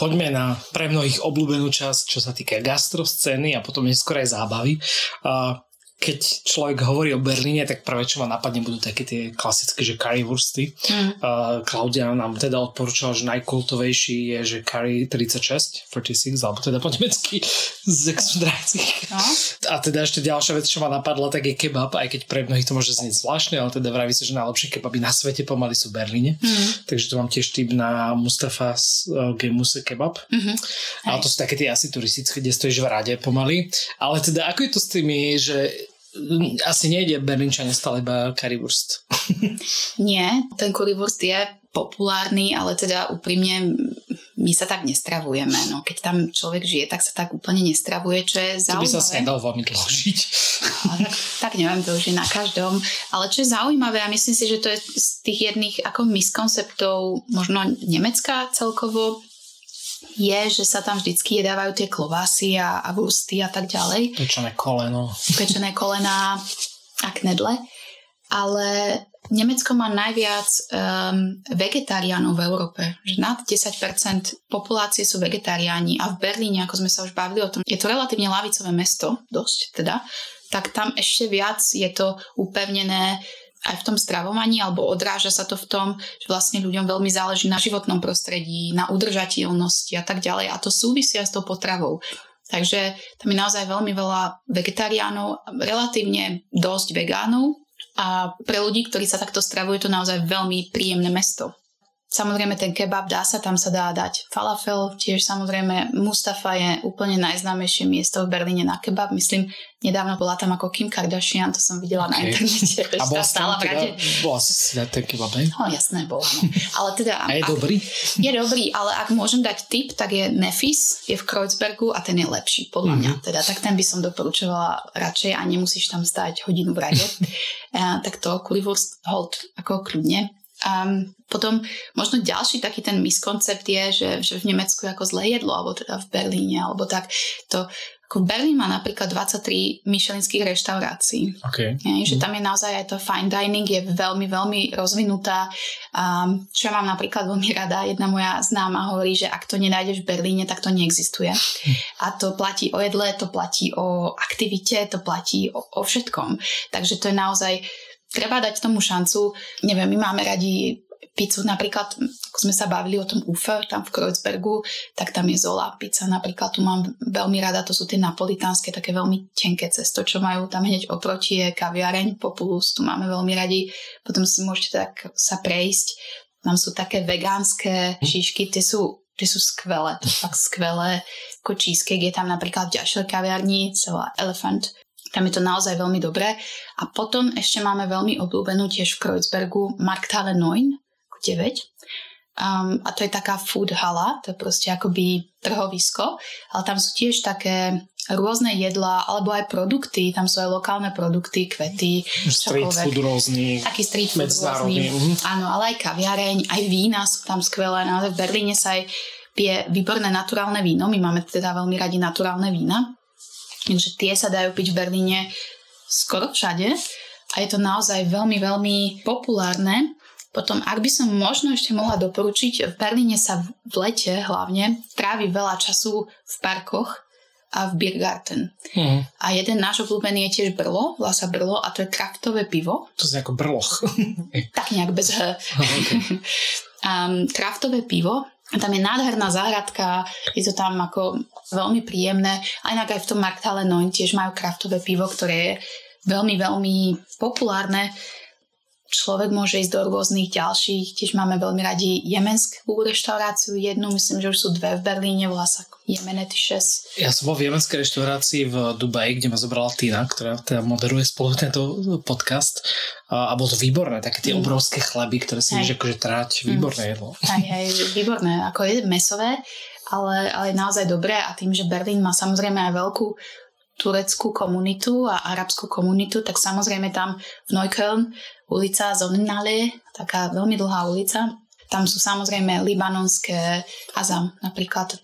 Poďme na pre mnohých obľúbenú časť, čo sa týka gastroscény a potom neskôr aj zábavy. Uh, keď človek hovorí o Berlíne, tak prvé, čo ma napadne, budú také tie klasické, že currywursty. Mm. Uh, Klaudia nám teda odporúčala, že najkultovejší je, že curry 36, 46, alebo teda po nemecky z no. A teda ešte ďalšia vec, čo ma napadla, tak je kebab, aj keď pre mnohých to môže znieť zvláštne, ale teda vraví sa, že najlepšie kebaby na svete pomaly sú v Berlíne. Mm. Takže to mám tiež tip na Mustafa's uh, Gemuse kebab. Mm-hmm. Ale to sú také tie asi turistické, kde stojíš v rade pomaly. Ale teda ako je to s tými, že asi nejde Berlínčane stále iba currywurst. Nie, ten currywurst je populárny, ale teda úprimne my sa tak nestravujeme. No, keď tam človek žije, tak sa tak úplne nestravuje, čo je zaujímavé. To by sa asi nedal veľmi dlhožiť. No, tak, tak neviem, to už je na každom. Ale čo je zaujímavé, a myslím si, že to je z tých jedných ako miskonceptov možno Nemecka celkovo, je, že sa tam vždycky jedávajú tie klobásy a, a vústy a tak ďalej. Pečené koleno. Pečené kolená a knedle. Ale Nemecko má najviac um, vegetariánov v Európe. Že nad 10% populácie sú vegetariáni a v Berlíne, ako sme sa už bavili o tom, je to relatívne lavicové mesto, dosť teda, tak tam ešte viac je to upevnené aj v tom stravovaní, alebo odráža sa to v tom, že vlastne ľuďom veľmi záleží na životnom prostredí, na udržateľnosti a tak ďalej. A to súvisia s tou potravou. Takže tam je naozaj veľmi veľa vegetariánov, relatívne dosť vegánov a pre ľudí, ktorí sa takto stravujú, je to naozaj veľmi príjemné mesto. Samozrejme ten kebab dá sa, tam sa dá dať falafel, tiež samozrejme Mustafa je úplne najznámejšie miesto v Berlíne na kebab. Myslím, nedávno bola tam ako Kim Kardashian, to som videla okay. na internete. A bola stála v rade. Bola si ten kebab, hej? No jasné, bola. No. Ale teda, A je ak, dobrý? Je dobrý, ale ak môžem dať tip, tak je Nefis, je v Kreuzbergu a ten je lepší, podľa mm-hmm. mňa. Teda, tak ten by som doporučovala radšej a nemusíš tam stať hodinu v rade. tak to Currywurst hold ako kľudne a potom možno ďalší taký ten miskoncept je, že, že v Nemecku je ako zlé jedlo, alebo teda v Berlíne, alebo tak. To, ako Berlín má napríklad 23 myšelinských reštaurácií. Okay. Je, že tam je naozaj aj to fine dining, je veľmi, veľmi rozvinutá. Um, čo ja mám napríklad veľmi rada, jedna moja známa hovorí, že ak to nenájdeš v Berlíne, tak to neexistuje. A to platí o jedle, to platí o aktivite, to platí o, o všetkom. Takže to je naozaj treba dať tomu šancu. Neviem, my máme radi pizzu napríklad, ako sme sa bavili o tom Ufe, tam v Kreuzbergu, tak tam je Zola pizza napríklad, tu mám veľmi rada, to sú tie napolitánske, také veľmi tenké cesto, čo majú tam hneď oproti je kaviareň Populus, tu máme veľmi radi, potom si môžete tak sa prejsť, tam sú také vegánske šišky, tie sú, tie sú skvelé, to fakt skvelé, ako cheesecake je tam napríklad v ďalšej kaviarni, celá Elephant, tam je to naozaj veľmi dobré. A potom ešte máme veľmi obľúbenú tiež v Kreuzbergu Markthalle 9, 9. Um, a to je taká food hala, to je proste akoby trhovisko, ale tam sú tiež také rôzne jedlá, alebo aj produkty, tam sú aj lokálne produkty, kvety, Street čokoľvek. food rôzny, Taký street food rôzny. mhm. Áno, ale aj kaviareň, aj vína sú tam skvelé. Naozaj v Berlíne sa aj pije výborné naturálne víno. My máme teda veľmi radi naturálne vína. Takže tie sa dajú piť v Berlíne skoro všade. A je to naozaj veľmi, veľmi populárne. Potom, ak by som možno ešte mohla doporučiť, v Berlíne sa v- lete hlavne trávi veľa času v parkoch a v Biergarten. Mhm. A jeden náš obľúbený je tiež Brlo, volá sa Brlo a to je kraftové pivo. To je ako brloch. Tak nejak bez H. um, kraftové pivo. Tam je nádherná záhradka, je to tam ako veľmi príjemné. A inak aj v tom Markthalle 9 tiež majú kraftové pivo, ktoré je veľmi, veľmi populárne. Človek môže ísť do rôznych ďalších. Tiež máme veľmi radi jemenskú reštauráciu, jednu, myslím, že už sú dve v Berlíne, volá sa Jemenetishes. Ja som bol v jemenskej reštaurácii v Dubaji, kde ma zobrala Tina, ktorá teda moderuje spolu tento podcast. A, a bolo to výborné, také tie Mm. obrovské chleby, ktoré si vieš akože trať, výborné jedlo. Hej, hej, výborné. Ako je mesové, ale, ale je naozaj dobré a tým, že Berlín má samozrejme aj veľkú tureckú komunitu a arabskú komunitu, tak samozrejme tam v Neukölln ulica Sonnenallee, taká veľmi dlhá ulica. Tam sú samozrejme libanonské azam napríklad.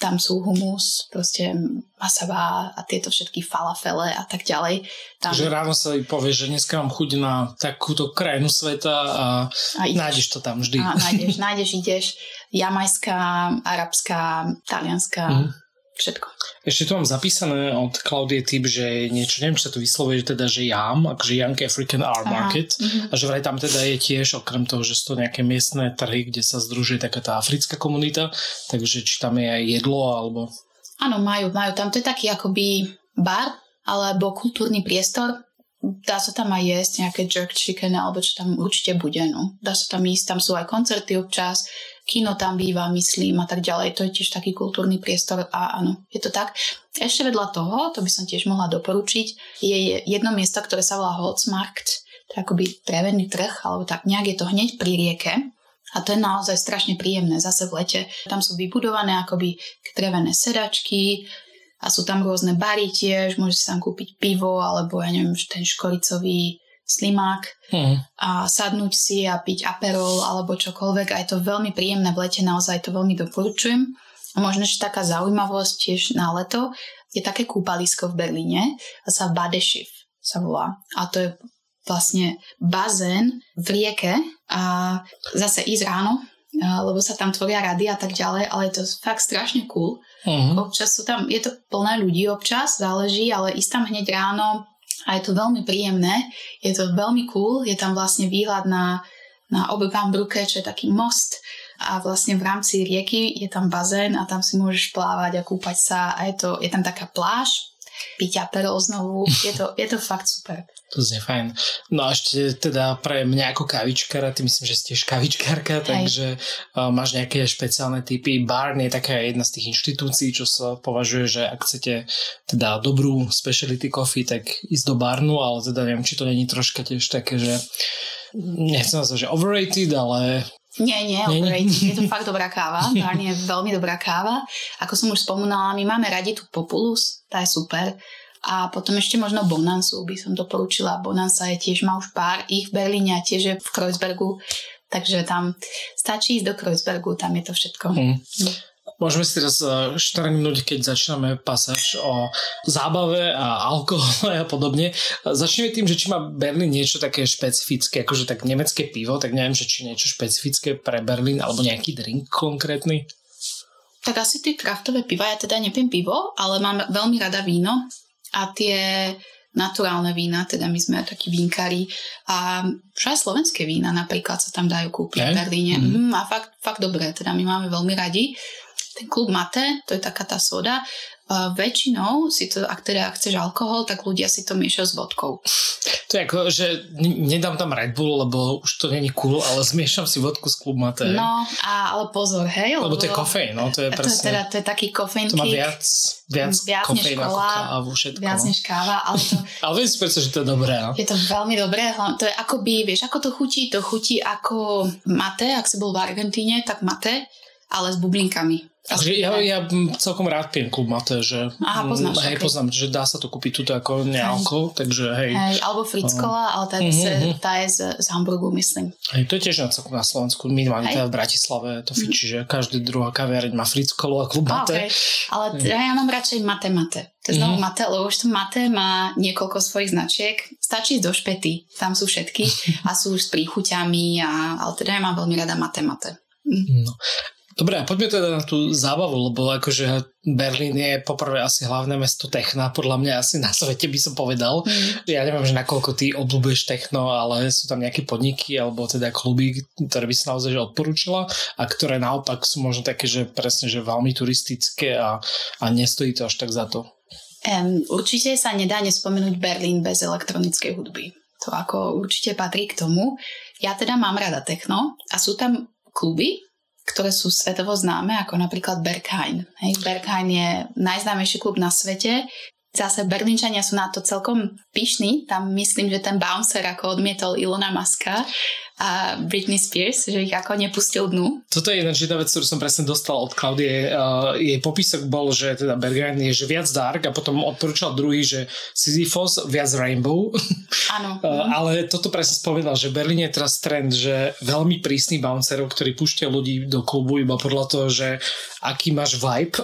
Tam sú humus, proste masavá a tieto všetky falafele a tak ďalej. Tam, Že ráno sa povie, že dneska mám chuť na takúto krajinu sveta a a ideš. nájdeš to tam vždy. A nájdeš, nájdeš, ideš. Jamajská, arabská, talianská, Mhm. Všetko. Ešte tu mám zapísané od Klaudie typ, že niečo, neviem, či sa to vyslovuje, že teda, že JAM, akože Young African Art Aha, Market. mhm. A že vraj tam teda je tiež, okrem toho, že sú to nejaké miestne trhy, kde sa združuje taká tá africká komunita, takže či tam je aj jedlo, alebo... Áno, majú, majú. Tam to je taký akoby bar, alebo kultúrny priestor. Dá sa tam aj jesť nejaké jerk chicken, alebo čo tam určite bude. No. Dá sa tam ísť, tam sú aj koncerty občas, kino tam býva, myslím a tak ďalej. To je tiež taký kultúrny priestor a áno, je to tak. Ešte vedľa toho, to by som tiež mohla doporučiť, je jedno miesto, ktoré sa volá Holzmarkt, to je akoby drevený trh, alebo tak nejak je to hneď pri rieke. A to je naozaj strašne príjemné zase v lete. Tam sú vybudované akoby drevené sedačky a sú tam rôzne bary tiež, môže sa tam kúpiť pivo alebo ja neviem, ten škoricový slimák Hm. a sadnúť si a piť aperol alebo čokoľvek a je to veľmi príjemné v lete, naozaj to veľmi doporučujem. A možno ešte taká zaujímavosť tiež na leto, je také kúpalisko v Berlíne a sa Badešif sa volá. A to je vlastne bazén v rieke a zase ísť ráno, lebo sa tam tvoria rady a tak ďalej, ale je to fakt strašne cool. Mhm. Občas sú tam, je to plné ľudí občas, záleží, ale ísť tam hneď ráno a je to veľmi príjemné, je to veľmi cool, je tam vlastne výhľad na, na Oberbambrücke, čo je taký most a vlastne v rámci rieky je tam bazén a tam si môžeš plávať a kúpať sa a je, to, je tam taká pláž, piť aperol znovu, je to, je to fakt super. To znie fajn. No a ešte teda pre mňa ako kavičkára, ty myslím, že ste tiež kavičkárka, takže uh, máš nejaké špeciálne typy. Barn je taká jedna z tých inštitúcií, čo sa považuje, že ak chcete teda dobrú speciality coffee, tak ísť do barnu, ale teda neviem, či to není troška tiež také, že nechcem nazvať, že overrated, ale Nie, nie, Nie. Je to fakt dobrá káva. Barn je veľmi dobrá káva. Ako som už spomínala, my máme radi tú Populus, tá je super. A potom ešte možno Bonansu by som doporučila. Bonanza je tiež, má už pár ich v Berlíne a tiež je v Kreuzbergu. Takže tam stačí ísť do Kreuzbergu, tam je to všetko. Hm. Môžeme si teraz eh, štrngnúť, keď začíname pasáž o zábave a alkohole a podobne. Začneme tým, že či má Berlín niečo také špecifické, akože tak nemecké pivo, tak neviem, že či niečo špecifické pre Berlín alebo nejaký drink konkrétny. Tak asi tie kraftové piva, ja teda nepiem pivo, ale mám veľmi rada víno a tie naturálne vína, teda my sme takí vínkári a už aj slovenské vína napríklad sa tam dajú kúpiť v Berlíne Mhm. mm. a fakt, fakt dobré, teda my máme veľmi radi. Ten klub Mate, to je taká tá soda, Uh, väčšinou si to, ak teda chceš alkohol, tak ľudia si to miešajú s vodkou. To je ako, že nedám tam Red Bull, lebo už to není cool, ale zmiešam si vodku z klub mate. No, a, ale pozor, hej. Lebo, lebo to je kofeín, no, to je presne. To je, teda, to je taký kofeín To má viac, viac, viac kofeín ako kávu, všetko. Viac no. než káva, ale to... ale viem si predstav, že to je dobré, no. Je to veľmi dobré, to je akoby, vieš, ako to chutí? To chutí ako mate, ak si bol v Argentíne, tak mate, ale s bublinkami. Takže ja, ja celkom rád pijem klub mate, že Aha, poznáš, hej, okay. poznám, že dá sa to kúpiť tuto ako nealko, takže hej. Hej, alebo Fritzkola, ale tá, se, tá je z, z Hamburgu, myslím. Hej, to je tiež na celkom na Slovensku, minimálne teda v Bratislave to fičí, uh-huh. že každý druhá kaviareň má Fritzkolu a klub mate. Okay. Ale teda ja mám radšej mate mate. To je znovu uh-huh. mate, lebo už to mate má niekoľko svojich značiek. Stačí ísť do špety, tam sú všetky a sú už s príchuťami, a, ale teda ja mám veľmi rada mate mate. No. Dobre, a poďme teda na tú zábavu, lebo akože Berlín je poprvé asi hlavné mesto techna, podľa mňa asi na svete by som povedal. Mm. Ja neviem, že nakoľko ty obľúbuješ techno, ale sú tam nejaké podniky alebo teda kluby, ktoré by si naozaj že odporúčila a ktoré naopak sú možno také, že presne, že veľmi turistické a, a nestojí to až tak za to. Um, určite sa nedá nespomenúť Berlín bez elektronickej hudby. To ako určite patrí k tomu. Ja teda mám rada techno a sú tam kluby, ktoré sú svetovo známe, ako napríklad Berghain. Hej, Berghain je najznámejší klub na svete. Zase Berlínčania sú na to celkom pyšní. Tam myslím, že ten bouncer ako odmietol Ilona Maska a Britney Spears, že ich ako nepustil dnu. Toto je jedna živá vec, ktorú som presne dostal od Klaudie. Uh, jej popisok bol, že teda Berghain je že viac dark a potom odporúčal druhý, že Sisyphos viac rainbow. Áno. uh, ale toto presne spovedal, že Berlín je teraz trend, že veľmi prísny bouncerov, ktorí púšťajú ľudí do klubu iba podľa toho, že aký máš vibe.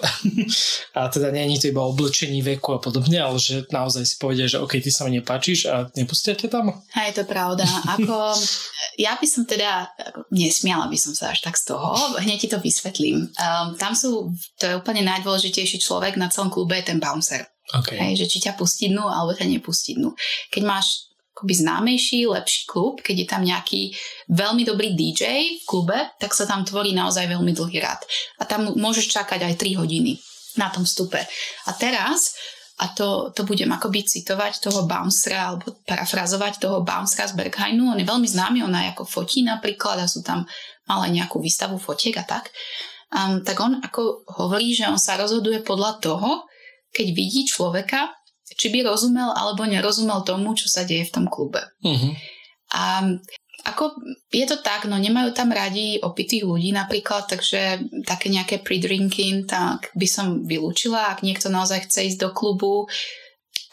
a teda nie je to iba oblečení veku a podobne, ale že naozaj si povedia, že OK, ty sa mi nepáčiš a nepustia ťa tam. Hej, to je pravda. Ako ja by som teda, nesmiala by som sa až tak z toho, hneď ti to vysvetlím. Um, tam sú, to je úplne najdôležitejší človek na celom klube, je ten bouncer. Okay. Hej, že či ťa pustí dnu, alebo ťa nepustí dnu. Keď máš akoby známejší, lepší klub, keď je tam nejaký veľmi dobrý DJ v klube, tak sa tam tvorí naozaj veľmi dlhý rad. A tam môžeš čakať aj 3 hodiny na tom vstupe. A teraz a to, to budem akoby citovať toho bouncera alebo parafrazovať toho bouncera z Berghainu. On je veľmi známy, on aj ako fotí napríklad a sú tam mal aj nejakú výstavu fotiek a tak. Um, tak on ako hovorí, že on sa rozhoduje podľa toho, keď vidí človeka, či by rozumel alebo nerozumel tomu, čo sa deje v tom klube. Uh-huh. A ako je to tak, no nemajú tam radi opitých ľudí napríklad, takže také nejaké pre-drinking, tak by som vylúčila, ak niekto naozaj chce ísť do klubu.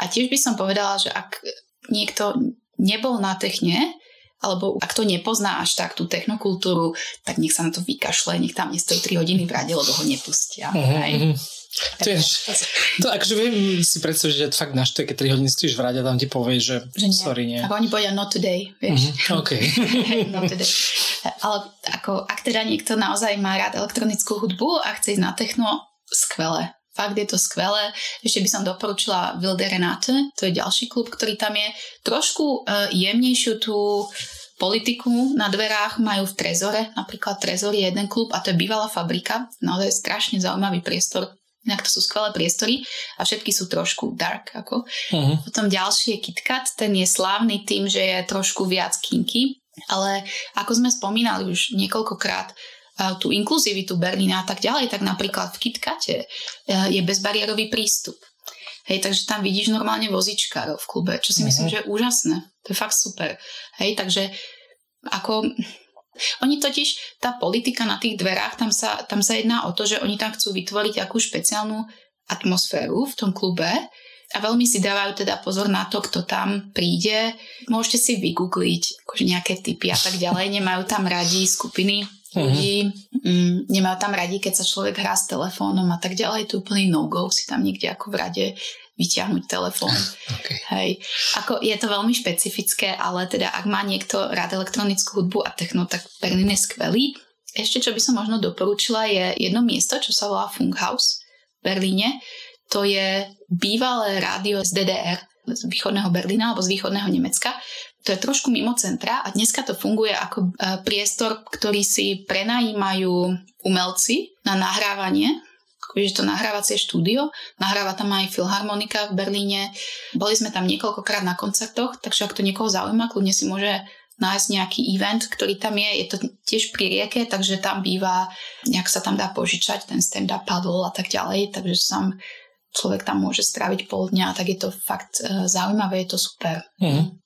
A tiež by som povedala, že ak niekto nebol na techne, alebo ak to nepozná až tak tú technokultúru, tak nech sa na to vykašle, nech tam nestojí 3 hodiny v rade, lebo ho nepustia. Uh-huh. To, je, to akože viem si predstaviť, že fakt na keď 3 hodiny stojíš v rade a tam ti povie, že, že nie. sorry, nie. Ako oni povedia not today, vieš. Mm-hmm, OK. not today. Ale ako, ak teda niekto naozaj má rád elektronickú hudbu a chce ísť na techno, skvelé. Fakt je to skvelé. Ešte by som doporučila Wilde Renate, to je ďalší klub, ktorý tam je. Trošku uh, jemnejšiu tú politiku na dverách majú v Trezore, napríklad Trezor je jeden klub a to je bývalá fabrika, naozaj strašne zaujímavý priestor Inak to sú skvelé priestory a všetky sú trošku dark. Ako. Uh-huh. Potom ďalší je KitKat, ten je slávny tým, že je trošku viac kinky, ale ako sme spomínali už niekoľkokrát, tú inkluzivitu Berlína a tak ďalej, tak napríklad v KitKate e, je bezbariérový prístup. Hej, takže tam vidíš normálne vozičkárov v klube, čo si uh-huh. myslím, že je úžasné. To je fakt super. Hej, takže ako oni totiž, tá politika na tých dverách, tam sa, tam sa jedná o to, že oni tam chcú vytvoriť akú špeciálnu atmosféru v tom klube a veľmi si dávajú teda pozor na to, kto tam príde. Môžete si vygoogliť akože nejaké typy a tak ďalej. Nemajú tam radi skupiny ľudí, mm-hmm. mm, nemajú tam radi, keď sa človek hrá s telefónom a tak ďalej. To je úplný no-go si tam niekde ako v rade vyťahnuť telefón. Okay. Hej. Ako je to veľmi špecifické, ale teda ak má niekto rád elektronickú hudbu a techno, tak Berlin je skvelý. Ešte čo by som možno doporučila je jedno miesto, čo sa volá Funkhaus v Berlíne. To je bývalé rádio z DDR, z východného Berlína alebo z východného Nemecka. To je trošku mimo centra a dneska to funguje ako e, priestor, ktorý si prenajímajú umelci na nahrávanie je to nahrávacie štúdio, nahráva tam aj Filharmonika v Berlíne. Boli sme tam niekoľkokrát na koncertoch, takže ak to niekoho zaujíma, kľudne si môže nájsť nejaký event, ktorý tam je. Je to tiež pri rieke, takže tam býva, nejak sa tam dá požičať ten stand-up paddle a tak ďalej, takže sam človek tam môže stráviť pol dňa, tak je to fakt uh, zaujímavé, je to super. Mm.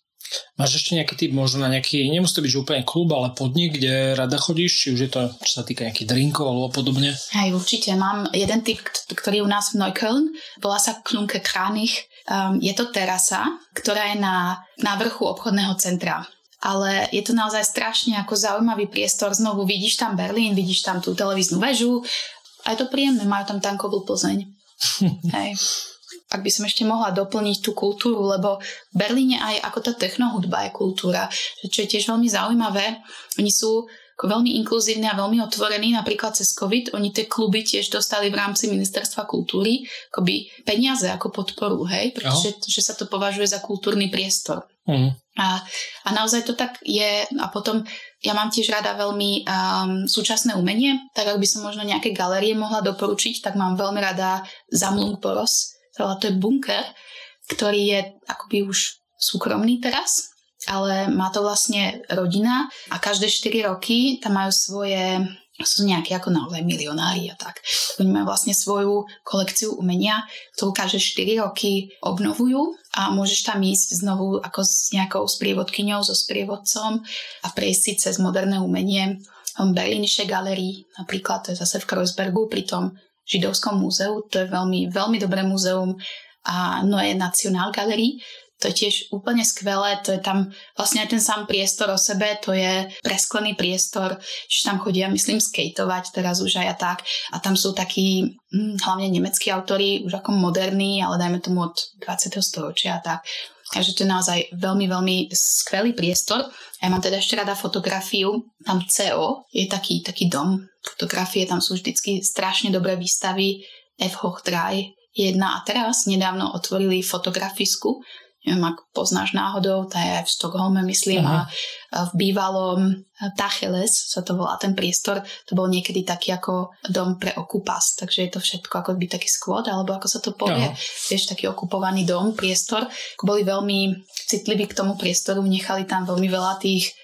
Máš ešte nejaký typ možno na nejaký, nemusí to byť že úplne klub, ale podnik, kde rada chodíš, či už je to, čo sa týka nejakých drinkov alebo podobne? Hej, určite. Mám jeden typ, ktorý je u nás v Neukölln, volá sa Klunke Kranich. Um, je to terasa, ktorá je na, na vrchu obchodného centra ale je to naozaj strašne ako zaujímavý priestor. Znovu vidíš tam Berlín, vidíš tam tú televíznu väžu a je to príjemné, majú tam tankovú Plzeň. Hej. Ak by som ešte mohla doplniť tú kultúru, lebo v Berlíne aj ako tá technohudba je kultúra, čo je tiež veľmi zaujímavé. Oni sú veľmi inkluzívni a veľmi otvorení, napríklad cez COVID. Oni tie kluby tiež dostali v rámci ministerstva kultúry akoby peniaze ako podporu, hej, pretože že sa to považuje za kultúrny priestor. Uh-huh. A, a naozaj to tak je. A potom ja mám tiež rada veľmi um, súčasné umenie, tak ak by som možno nejaké galerie mohla doporučiť, tak mám veľmi rada Zamlung Boros, to je bunker, ktorý je akoby už súkromný teraz, ale má to vlastne rodina a každé 4 roky tam majú svoje sú nejakí ako naozaj milionári a tak. Oni majú vlastne svoju kolekciu umenia, ktorú každé 4 roky obnovujú a môžeš tam ísť znovu ako s nejakou sprievodkyňou, so sprievodcom a prejsť si cez moderné umenie. Berlinische Galerie, napríklad, to je zase v Kreuzbergu, pri tom židovskom múzeu, to je veľmi, veľmi dobré múzeum a Neue Nationalgalerie, to je tiež úplne skvelé, to je tam vlastne aj ten sám priestor o sebe, to je presklený priestor, že tam chodia, myslím, skateovať teraz už aj a tak. A tam sú takí hm, hlavne nemeckí autory, už ako moderní, ale dajme tomu od 20. storočia a tak. Takže to je naozaj veľmi, veľmi skvelý priestor. Ja mám teda ešte rada fotografiu. Tam CO je taký, taký dom fotografie, tam sú vždycky strašne dobré výstavy. F. Hoch 3 jedna a teraz nedávno otvorili fotografisku, neviem, ak poznáš náhodou, tá je aj v Stockholme, myslím, uh-huh. a v bývalom Tacheles sa to volá ten priestor, to bol niekedy taký ako dom pre okupas, takže je to všetko ako by taký skvod, alebo ako sa to povie, uh-huh. vieš, taký okupovaný dom, priestor. Boli veľmi citliví k tomu priestoru, nechali tam veľmi veľa tých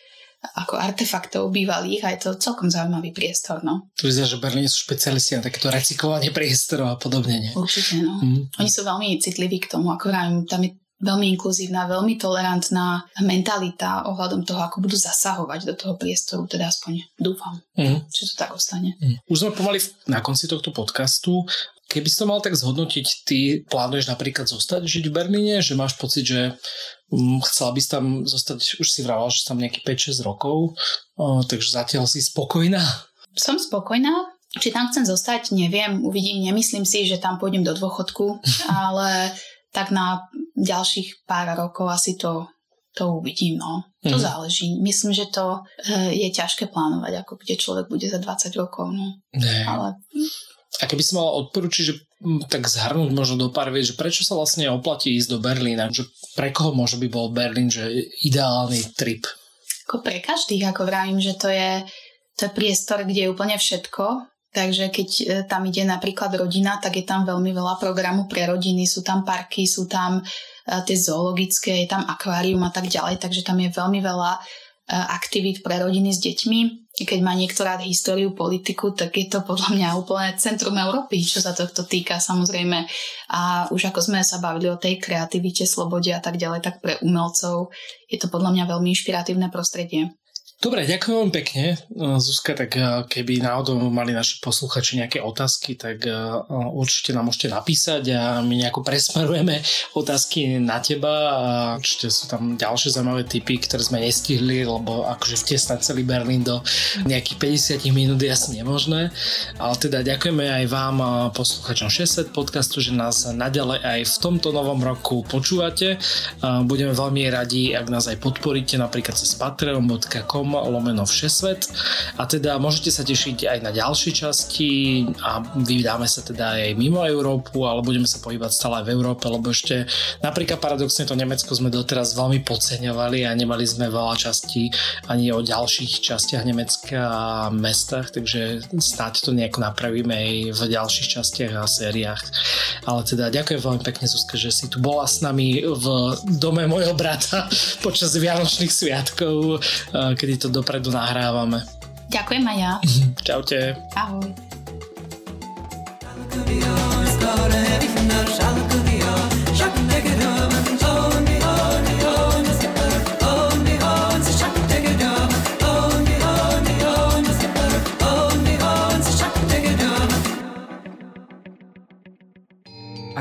ako artefaktov bývalých a je to celkom zaujímavý priestor. No. Tu vyzerá, že Berlíne sú špecialisti na takéto recyklovanie priestorov a podobne. Nie? Určite, no. Mm. Oni sú veľmi citliví k tomu, ako tam je veľmi inkluzívna, veľmi tolerantná mentalita ohľadom toho, ako budú zasahovať do toho priestoru, teda aspoň dúfam, mm. že to tak ostane. Mm. Už sme pomaly na konci tohto podcastu. Keby si to mal tak zhodnotiť, ty plánuješ napríklad zostať žiť v Berlíne, že máš pocit, že um, chcela by si tam zostať, už si vraval, že tam nejaký 5-6 rokov, takže zatiaľ si spokojná? Som spokojná, či tam chcem zostať, neviem, uvidím, nemyslím si, že tam pôjdem do dôchodku, ale tak na ďalších pár rokov asi to, to uvidím. No. To mm. záleží. Myslím, že to e, je ťažké plánovať, ako kde človek bude za 20 rokov. No. Ale... A keby si mala odporučiť, že tak zhrnúť možno do pár vied, že prečo sa vlastne oplatí ísť do Berlína? Že pre koho možno by bol Berlín, že ideálny trip? Ako pre každých, ako vravím, že to je, to je priestor, kde je úplne všetko Takže keď e, tam ide napríklad rodina, tak je tam veľmi veľa programu pre rodiny, sú tam parky, sú tam e, tie zoologické, je tam akvárium a tak ďalej, takže tam je veľmi veľa e, aktivít pre rodiny s deťmi. Keď má niekto históriu, politiku, tak je to podľa mňa úplne centrum Európy, čo sa tohto týka samozrejme. A už ako sme sa bavili o tej kreativite, slobode a tak ďalej, tak pre umelcov je to podľa mňa veľmi inšpiratívne prostredie. Dobre, ďakujem vám pekne. Zuzka, tak eh, keby náhodou mali naši posluchači nejaké otázky, tak eh, určite nám môžete napísať a my nejako presmerujeme otázky na teba a určite sú tam ďalšie zaujímavé typy, ktoré sme nestihli, lebo akože vtesnať celý Berlín do nejakých 50 minút je asi nemožné. Ale teda ďakujeme aj vám, posluchačom 600 podcastu, že nás naďalej aj v tomto novom roku počúvate. Budeme veľmi radi, ak nás aj podporíte napríklad cez patreon.com lomeno Všesvet a teda môžete sa tešiť aj na ďalšie časti a vydáme sa teda aj mimo Európu, ale budeme sa pohybať stále aj v Európe, lebo ešte napríklad paradoxne to Nemecko sme doteraz veľmi podceňovali a nemali sme veľa častí ani o ďalších častiach Nemecka a mestách, takže snáď to nejako napravíme aj v ďalších častiach a sériách. Ale teda ďakujem veľmi pekne Zuzka, že si tu bola s nami v dome mojho brata počas Vianočných sviatkov, eh, kedy to dopredu nahrávame. Ďakujem aj ja. Čaute. Ahoj.